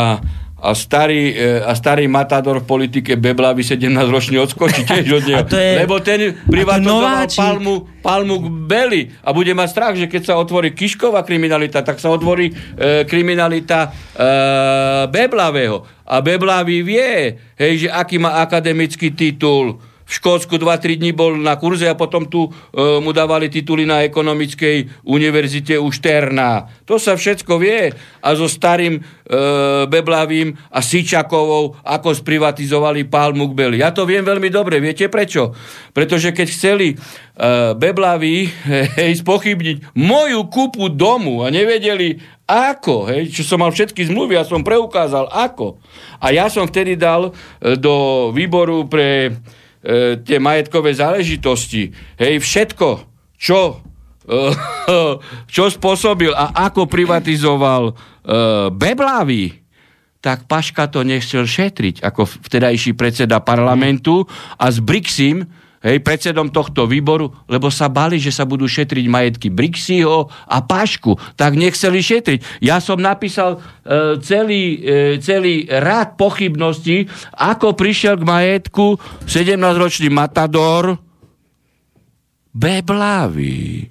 a starý, e, a starý matador v politike Beblavy 17 ročne odskočí tiež od neho. Je... Lebo ten privatizoval palmu, palmu k Beli a bude mať strach, že keď sa otvorí Kišková kriminalita, tak sa otvorí e, kriminalita e, Beblavého. A Beblavy vie, hej, že aký má akademický titul, v Škótsku 2-3 dní bol na kurze a potom tu e, mu dávali tituly na ekonomickej univerzite u Šterná. To sa všetko vie. A so starým e, Beblavým a Sičakovou, ako sprivatizovali Palmu Beli. Ja to viem veľmi dobre. Viete prečo? Pretože keď chceli e, Beblaví hej, spochybniť moju kúpu domu a nevedeli, ako, hej, čo som mal všetky zmluvy, ja som preukázal, ako. A ja som vtedy dal e, do výboru pre e, tie majetkové záležitosti, hej, všetko, čo, e, čo spôsobil a ako privatizoval e, Beblavy, tak Paška to nechcel šetriť ako vtedajší predseda parlamentu a s Brixim hej, predsedom tohto výboru, lebo sa bali, že sa budú šetriť majetky Brixiho a Pašku, tak nechceli šetriť. Ja som napísal e, celý, e, celý rád pochybností, ako prišiel k majetku 17-ročný Matador Beblavy.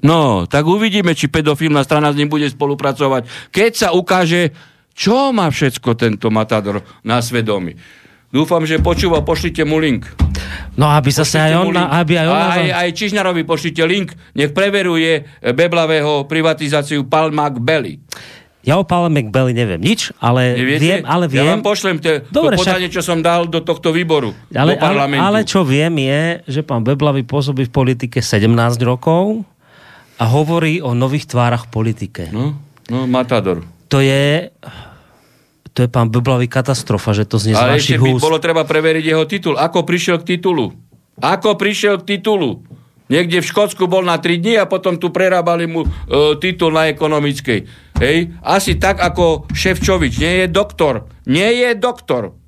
No, tak uvidíme, či pedofilná strana s ním bude spolupracovať. Keď sa ukáže, čo má všetko tento Matador na svedomí. Dúfam, že počúva, pošlite mu link.
No aby sa aj on... Aby aj, on
aj, aj Čižnarovi pošlite link, nech preveruje Beblavého privatizáciu Palmak Belly.
Ja o Palmek Belly neviem nič, ale
Neviete?
viem, ale viem...
Ja vám pošlem te, Dobre, to podanie, však... čo som dal do tohto výboru,
ale,
do parlamentu.
Ale, ale čo viem je, že pán Beblavý pôsobí v politike 17 rokov a hovorí o nových tvárach v politike.
No, no Matador.
To je to je pán Beblavý katastrofa, že to znie z
Ale
ešte
by bolo treba preveriť jeho titul. Ako prišiel k titulu? Ako prišiel k titulu? Niekde v Škótsku bol na 3 dní a potom tu prerábali mu e, titul na ekonomickej. Hej? Asi tak ako Ševčovič. Nie je doktor. Nie je doktor.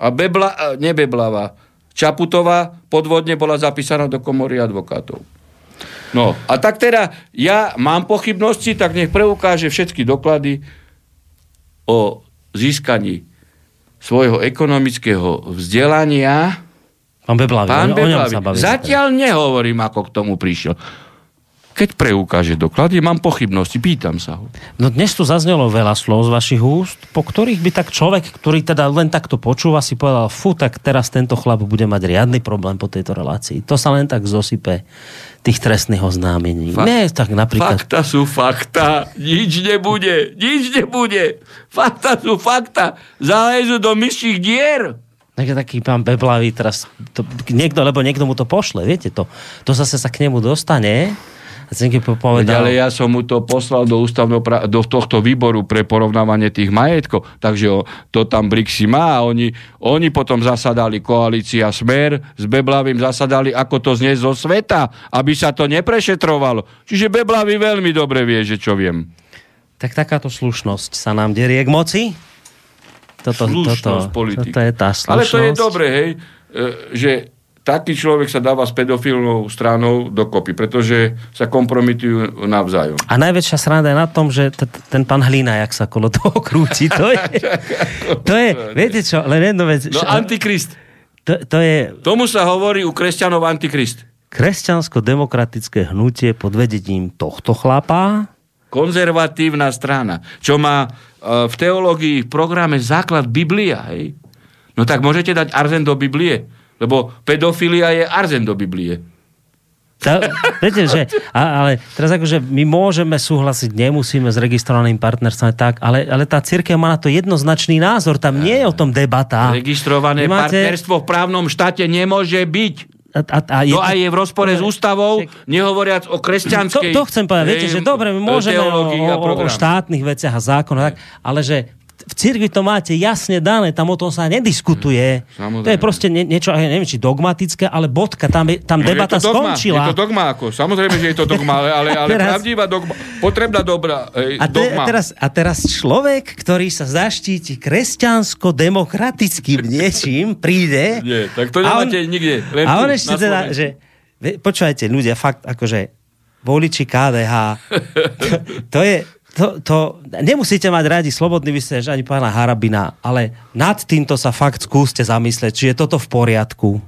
A Bebla, e, Beblava. Čaputová podvodne bola zapísaná do komory advokátov. No a tak teda ja mám pochybnosti, tak nech preukáže všetky doklady, o získaní svojho ekonomického vzdelania
Pán Beblavý,
Pán
o, o ňom
Beblavý.
sa bavíme.
Zatiaľ nehovorím, ako k tomu prišiel. Keď preukáže doklady, mám pochybnosti, pýtam sa ho.
No dnes tu zaznelo veľa slov z vašich úst, po ktorých by tak človek, ktorý teda len takto počúva, si povedal, fú, tak teraz tento chlap bude mať riadny problém po tejto relácii. To sa len tak zosype tých trestných oznámení.
Fakt-
Nie, tak napríklad...
Fakta sú fakta, nič nebude, nič nebude. Fakta sú fakta, zalezú do myších dier.
Tak taký pán Beblavý teraz, to, niekto, lebo niekto mu to pošle, viete, to, to zase sa k nemu dostane. A povedal,
ale ja som mu to poslal do, ústavného pra- do tohto výboru pre porovnávanie tých majetkov, takže o, to tam Brixi má a oni, oni potom zasadali koalícia Smer s Beblavým zasadali, ako to znie zo sveta, aby sa to neprešetrovalo. Čiže Beblavý veľmi dobre vie, že čo viem.
tak takáto slušnosť sa nám derie k moci. Toto,
Slušnosť
toto,
politika.
toto je tá slušnosť.
Ale to je dobré, hej, e, že taký človek sa dáva s pedofilnou stranou dokopy, pretože sa kompromitujú navzájom.
A najväčšia sranda je na tom, že t- ten pán Hlina, jak sa kolo toho krúti, to je, to je, viete čo, len jednu vec.
No antikrist.
to, to je
Tomu sa hovorí u kresťanov antikrist.
kresťansko-demokratické hnutie pod vedením tohto chlapa.
konzervatívna strana, čo má e, v teológii v programe základ Biblia, hej? No tak môžete dať arzen do Biblie, lebo pedofilia je arzen do Biblie.
Ta, viete, že, a, ale teraz akože my môžeme súhlasiť, nemusíme s registrovaným partnerstvom tak, ale, ale tá církev má na to jednoznačný názor, tam nie je o tom debata.
Registrované
máte-
partnerstvo v právnom štáte nemôže byť.
A, a, a
To aj je v rozpore s ústavou,
Však-
nehovoriac o
To,
kresťanskej
to chcem povedať, viete, že dobre, my môžeme o, o, o štátnych veciach a zákonoch, tak, ale že v cirkvi to máte jasne dané, tam o tom sa nediskutuje.
Samozrejme.
To je proste nie, niečo, ja neviem, či dogmatické, ale bodka, tam, je, tam
No,
debata
je to dogma,
skončila.
Je to dogma, ako. Samozrejme, že je to dogma, ale, ale, ale
Teraz-
pravdivá dogma, potrebná dobrá hej,
A, te,
dogma.
teraz, a teraz človek, ktorý sa zaštíti kresťansko-demokratickým niečím, príde...
Nie, tak to
a on-
nemáte nikde, len
a on
tu,
ešte teda, že... Počúvajte, ľudia, fakt, akože voliči KDH, to je... To, to, nemusíte mať radi slobodný vysielač ani pána Harabina, ale nad týmto sa fakt skúste zamyslieť, či je toto v poriadku.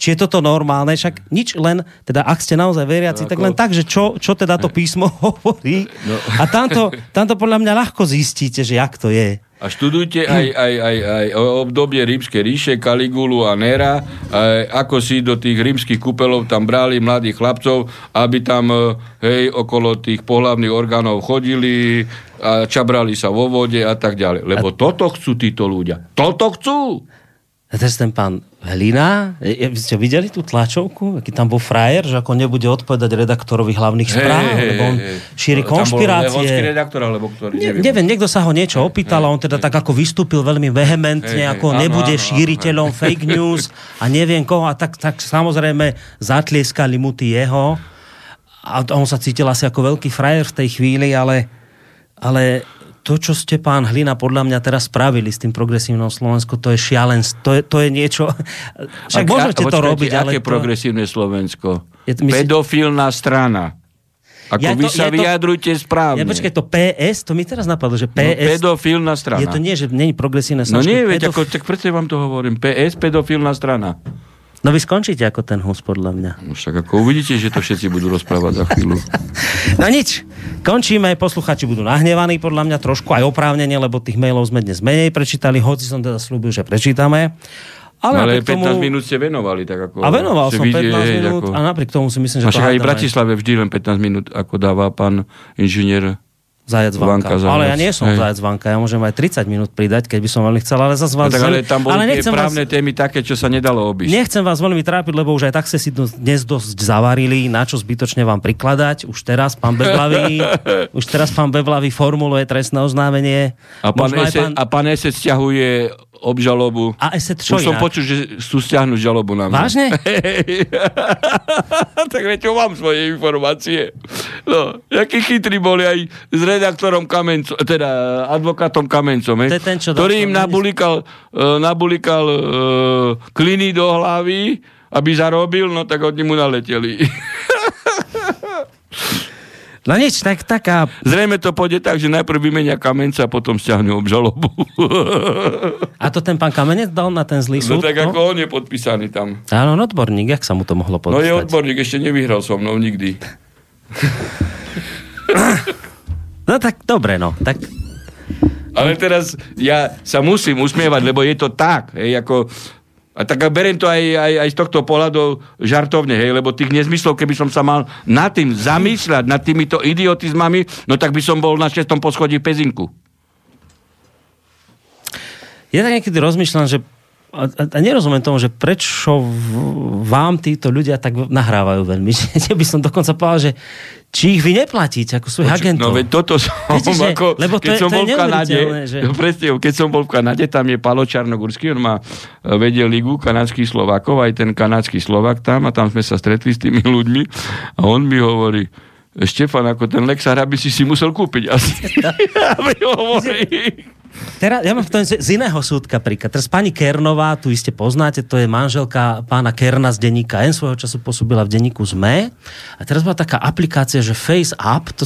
Či je toto normálne, však nič len, teda ak ste naozaj veriaci, tak
Ako-
len tak, že čo, čo teda to písmo hovorí.
No.
A tamto, tamto podľa mňa ľahko zistíte, že jak to je.
A študujte aj, aj, aj, aj obdobie rímskej ríše, Kaligulu a Nera, aj ako si do tých rímskych kúpelov tam brali mladých chlapcov, aby tam e, hej, okolo tých pohlavných orgánov chodili a čabrali sa vo vode a tak ďalej. Lebo toto chcú títo ľudia. Toto chcú!
A teraz ten pán Hlina, vy ste videli tú tlačovku? Aký tam bol frajer, že ako nebude odpovedať redaktorovi hlavných správ, lebo on šíri
Tam bol Lehonský
konšpirácie.
redaktor, alebo ktorý,
Ne,
neviem.
neviem, niekto sa ho niečo opýtal a on teda tak ako vystúpil veľmi vehementne,
hej,
ako
áno,
nebude
áno, áno,
šíriteľom fake news a neviem koho a tak, tak samozrejme zatlieskali mu tí jeho a on sa cítil asi ako veľký frajer v tej chvíli, ale, ale to, čo ste pán Hlina podľa mňa teraz spravili s tým progresívnou Slovensku, to je šialenstvo, to je, to je niečo... Však
A-
môžete
a
to
počkajte,
robiť, ale...
Aké
to...
progresívne Slovensko?
Je to- myslí-
Pedofilná strana. Ako
Ja
vy
to-
sa
je to-
vyjadrujte správne.
Ja počkaj, to PS, to mi teraz napadlo, že
no,
PS...
pedofilná strana.
je to nie, že není progresívne
No
Slovensko.
nie, veď,
pedof-
ako, tak preto vám to hovorím. PS, pedofilná strana.
No vy skončíte ako ten hus, podľa mňa.
Už tak ako uvidíte, že to všetci budú rozprávať za chvíľu.
No nič, končíme, posluchači budú nahnevaní podľa mňa trošku aj oprávnene, lebo tých mailov sme dnes menej prečítali, hoci som teda slúbil, že prečítame. Ale,
Ale
napriek
15
tomu...
minút ste venovali, tak ako...
A venoval som 15
vidie, hej,
minút
ako-
a napriek tomu si myslím, že
A však aj v Bratislave vždy len 15 minút, ako dáva pán inžinier.
Zajac Vanka.
Vanka, Zajac.
Ale ja nie som
Hej.
Zajac Vanka, ja môžem aj 30 minút pridať, keď by som veľmi chcel, ale zase
No,
vás...
tak ale tam boli
ale
tie
nechcem
právne
vás,
témy také, čo sa nedalo obísť.
Nechcem vás veľmi trápiť, lebo už aj tak ste si dnes- dosť zavarili, na čo zbytočne vám prikladať. Už teraz pán Beblavý, už teraz pán Beblavý formuluje trestné oznámenie.
A pán, Ese, a pán Ese stiahuje obžalobu.
A ešte čo
Už som počul, že sú stiahnuť žalobu na mňa.
Vážne?
tak veď mám svoje informácie. No, jakí chytrí boli aj s redaktorom Kamencom, teda advokátom Kamencom,
To je ten, čo
ktorý im nabulikal, uh, nabulikal uh, kliny do hlavy, aby zarobil, no tak od mu naleteli.
No nič, tak taká...
Zrejme to pôjde tak, že najprv vymenia kamenca a potom stiahne obžalobu.
A to ten pán Kamenec dal na ten zlý
No
súd?
tak ako on je podpísaný tam.
Áno, on odborník, jak sa mu to mohlo
No je odborník, ešte nevyhral so mnou nikdy.
No tak dobre, no. Tak
Ale teraz ja sa musím usmievať, lebo je to tak. Hej, ako, a tak beriem to aj, aj, aj z tohto pohľadu žartovne, hej, lebo tých nezmyslov, keby som sa mal nad tým zamýšľať, nad týmito idiotizmami, no tak by som bol na šestom poschodí v Pezinku.
ja tak niekedy rozmýšľam, že a, a, nerozumiem tomu, že prečo v, vám títo ľudia tak nahrávajú veľmi. Že by som dokonca povedal, že či ich vy neplatíte ako svojich agentov.
No veď toto som,
že-
ako,
lebo to
keď
je-
som
to
bol v Kanade,
že-
no presne, keď som bol v Kanade, tam je Palo Čarnogurský, on má e, vedie ligu kanadských Slovákov, aj ten kanadský Slovak tam a tam sme sa stretli s tými ľuďmi a on mi hovorí, Štefan, ako ten Lexar, aby si si musel kúpiť asi. a mi hovorí,
Teraz, ja mám v tom z, iného súdka príklad. Teraz pani Kernová, tu iste poznáte, to je manželka pána Kerna z denníka N, svojho času pôsobila v denníku ZME. A teraz bola taká aplikácia, že Face Up, to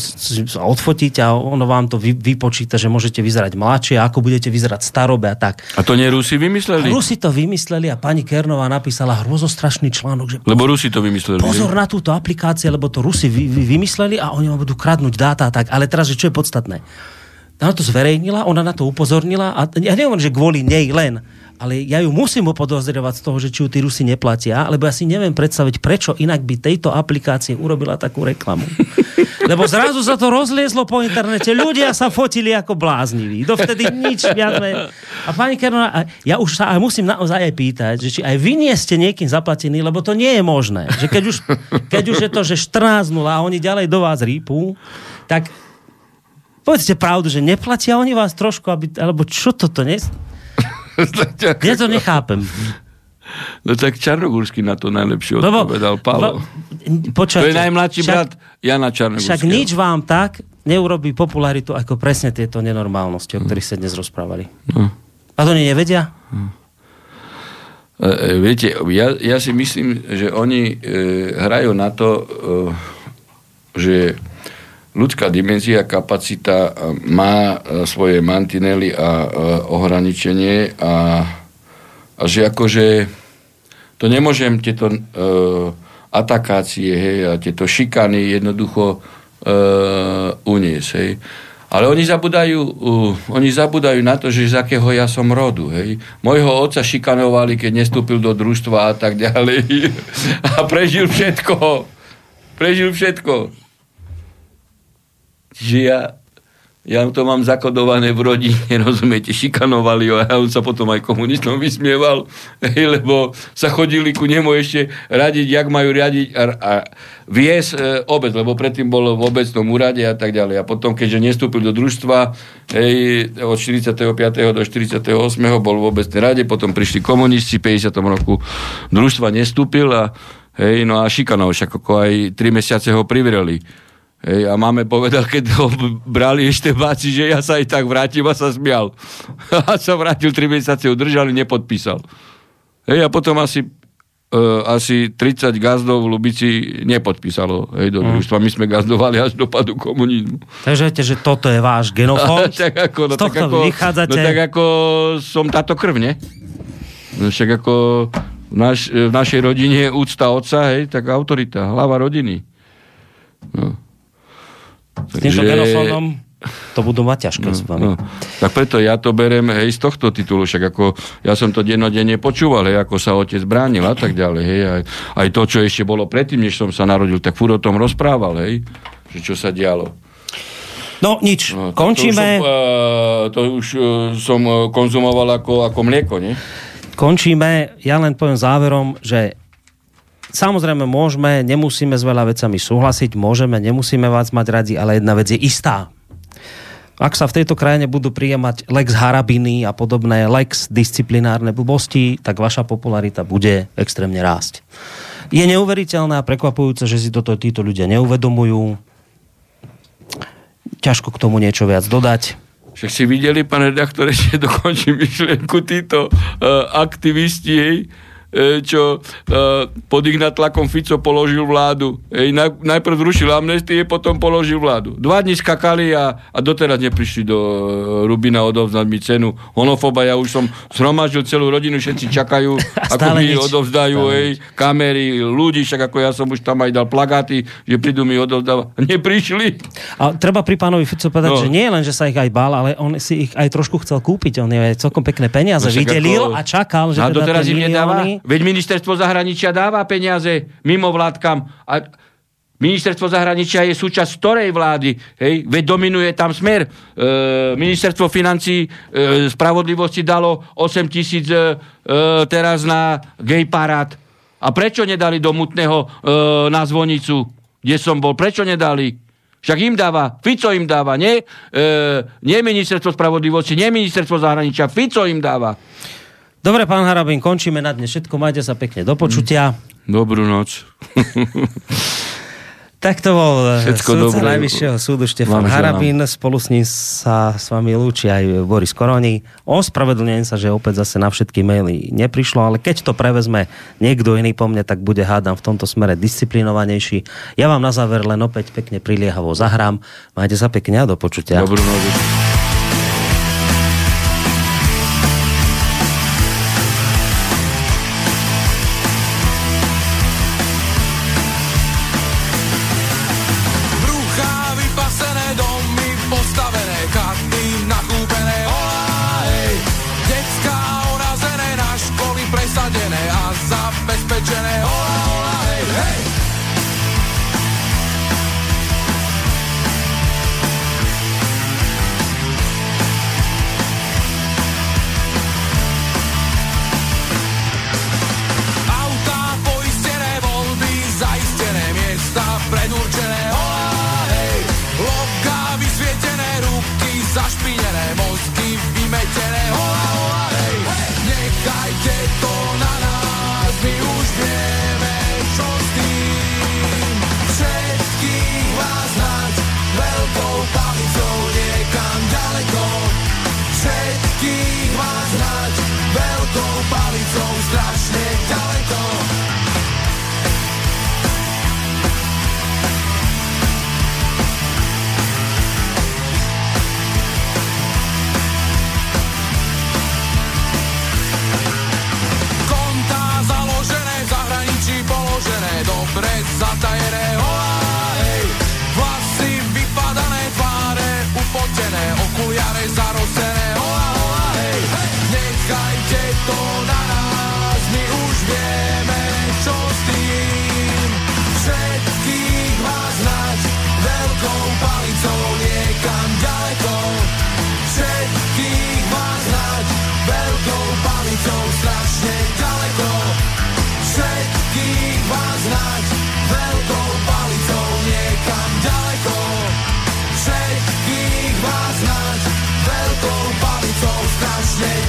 odfotíte a ono vám to vy, vypočíta, že môžete vyzerať mladšie, ako budete vyzerať starobe a tak.
a to nie Rusi vymysleli?
Rusi to vymysleli a pani Kernová napísala hrozostrašný článok, že
Lebo Rusi to vymysleli.
pozor na túto aplikáciu, lebo to Rusi vy, vy, vymysleli a oni vám budú kradnúť dáta a tak. Ale teraz, že čo je podstatné? Ona to zverejnila, ona na to upozornila a ja neviem, že kvôli nej len, ale ja ju musím upodozrievať z toho, že či ju tí Rusi neplatia, lebo ja si neviem predstaviť, prečo inak by tejto aplikácie urobila takú reklamu. Lebo zrazu sa to rozliezlo po internete, ľudia sa fotili ako blázniví. Dovtedy nič viac. ne- A pani Kernová, ja už sa aj musím naozaj aj pýtať, že či aj vy nie ste niekým zaplatení, lebo to nie je možné. Že keď už, keď už je to, že 14.0 a oni ďalej do vás rýpú, tak povedzte pravdu, že neplatia oni vás trošku, aby, alebo čo toto, ne? Ja to nechápem.
No tak Čarnogórsky na to najlepšie odpovedal
počujte,
To je najmladší
však,
brat Jana Čarnogórského.
Však nič vám tak neurobí popularitu ako presne tieto nenormálnosti, o ktorých sa dnes rozprávali.
No.
A to oni nevedia?
E, e, viete, ja, ja si myslím, že oni e, hrajú na to, e, že ľudská dimenzia, kapacita e, má e, svoje mantinely a e, ohraničenie a, a že akože to nemôžem tieto e, atakácie hej, a tieto šikany jednoducho e, uniesť. Hej. Ale oni zabudajú, uh, oni zabudajú na to, že z akého ja som rodu. Hej. Mojho otca šikanovali, keď nestúpil do družstva a tak ďalej. A prežil všetko. Prežil všetko. Čiže ja, ja to mám zakodované v rodine, rozumiete, šikanovali ho a on sa potom aj komunistom vysmieval, lebo sa chodili ku nemu ešte radiť, jak majú riadiť a, a viesť e, obec, lebo predtým bol v obecnom úrade a tak ďalej. A potom, keďže nestúpil do družstva, hej, od 45. do 48. bol v obecnej rade, potom prišli komunisti, v 50. roku družstva nestúpil a hej, no a šikanov, však ako aj 3 mesiace ho privreli. Hej, a máme povedal, keď ho brali ešte báci, že ja sa aj tak vrátim a sa smial. A sa vrátil, 3 mesiace ho držali, nepodpísal. Hej, a potom asi, uh, asi 30 gazdov v Lubici nepodpísalo hej, do družstva. My sme gazdovali až do padu komunizmu.
Takže viete, že toto je váš genofond.
tak ako, no,
Z
tak ako,
vy vychádzate.
no tak ako som táto krv, ne? No však ako v, naš, v našej rodine je úcta otca, hej, tak autorita, hlava rodiny. No.
S týmto genofondom to budú mať ťažké s vami.
No, tak preto ja to berem hej, z tohto titulu, však ako ja som to dennodenne počúval, hej, ako sa otec bránil a tak ďalej, hej, aj, aj to, čo ešte bolo predtým, než som sa narodil, tak furt o tom rozprával, hej, že čo sa dialo.
No nič,
No,
končíme,
To už, som, uh, to už uh, som konzumoval ako, ako mlieko, nie?
končíme. Ja len poviem záverom, že samozrejme môžeme, nemusíme s veľa vecami súhlasiť, môžeme, nemusíme vás mať radi, ale jedna vec je istá. Ak sa v tejto krajine budú prijímať lex harabiny a podobné lex disciplinárne blbosti, tak vaša popularita bude extrémne rásť. Je neuveriteľné a prekvapujúce, že si toto títo ľudia neuvedomujú. Ťažko k tomu niečo viac dodať.
Však si videli, pán redaktor, ešte dokončím myšlienku, títo uh, aktivisti, hej, e, čo e, pod ich natlakom Fico položil vládu. Ej, naj, najprv zrušil amnestie, potom položil vládu. Dva dní skakali a, a doteraz neprišli do e, Rubina odovzdať mi cenu honofoba. Ja už som zhromaždil celú rodinu, všetci čakajú, ako mi nič. odovzdajú ej, kamery, ľudí, však ako ja som už tam aj dal plagáty, že prídu mi odovzdávať. Neprišli.
A treba pri pánovi Fico povedať, no. že nie len, že sa ich aj bál, ale on si ich aj trošku chcel kúpiť. On je celkom pekné peniaze no, vydelil ako... a čakal, že
a teda doteraz im nedáva. Veď ministerstvo zahraničia dáva peniaze mimo vládkam. A ministerstvo zahraničia je súčasť ktorej vlády? Hej? Veď dominuje tam smer. E, ministerstvo financí e, spravodlivosti dalo 8 tisíc e, e, teraz na gay parát. A prečo nedali do Mutného e, na zvonicu, kde som bol? Prečo nedali? Však im dáva, Fico im dáva, nie, e, nie ministerstvo spravodlivosti, nie ministerstvo zahraničia, Fico im dáva.
Dobre, pán Harabin, končíme na dnes všetko. Majte sa pekne. Do počutia.
Dobrú noc.
Tak to bol eh, Všetko súdca dobré. Najvyššieho súdu Štefan Harabín. Spolu s ním sa s vami lúči aj Boris Koroni. Ospravedlňujem sa, že opäť zase na všetky maily neprišlo, ale keď to prevezme niekto iný po mne, tak bude hádam v tomto smere disciplinovanejší. Ja vám na záver len opäť pekne priliehavo zahrám. Majte sa pekne a do počutia.
Dobrú noc.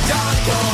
dark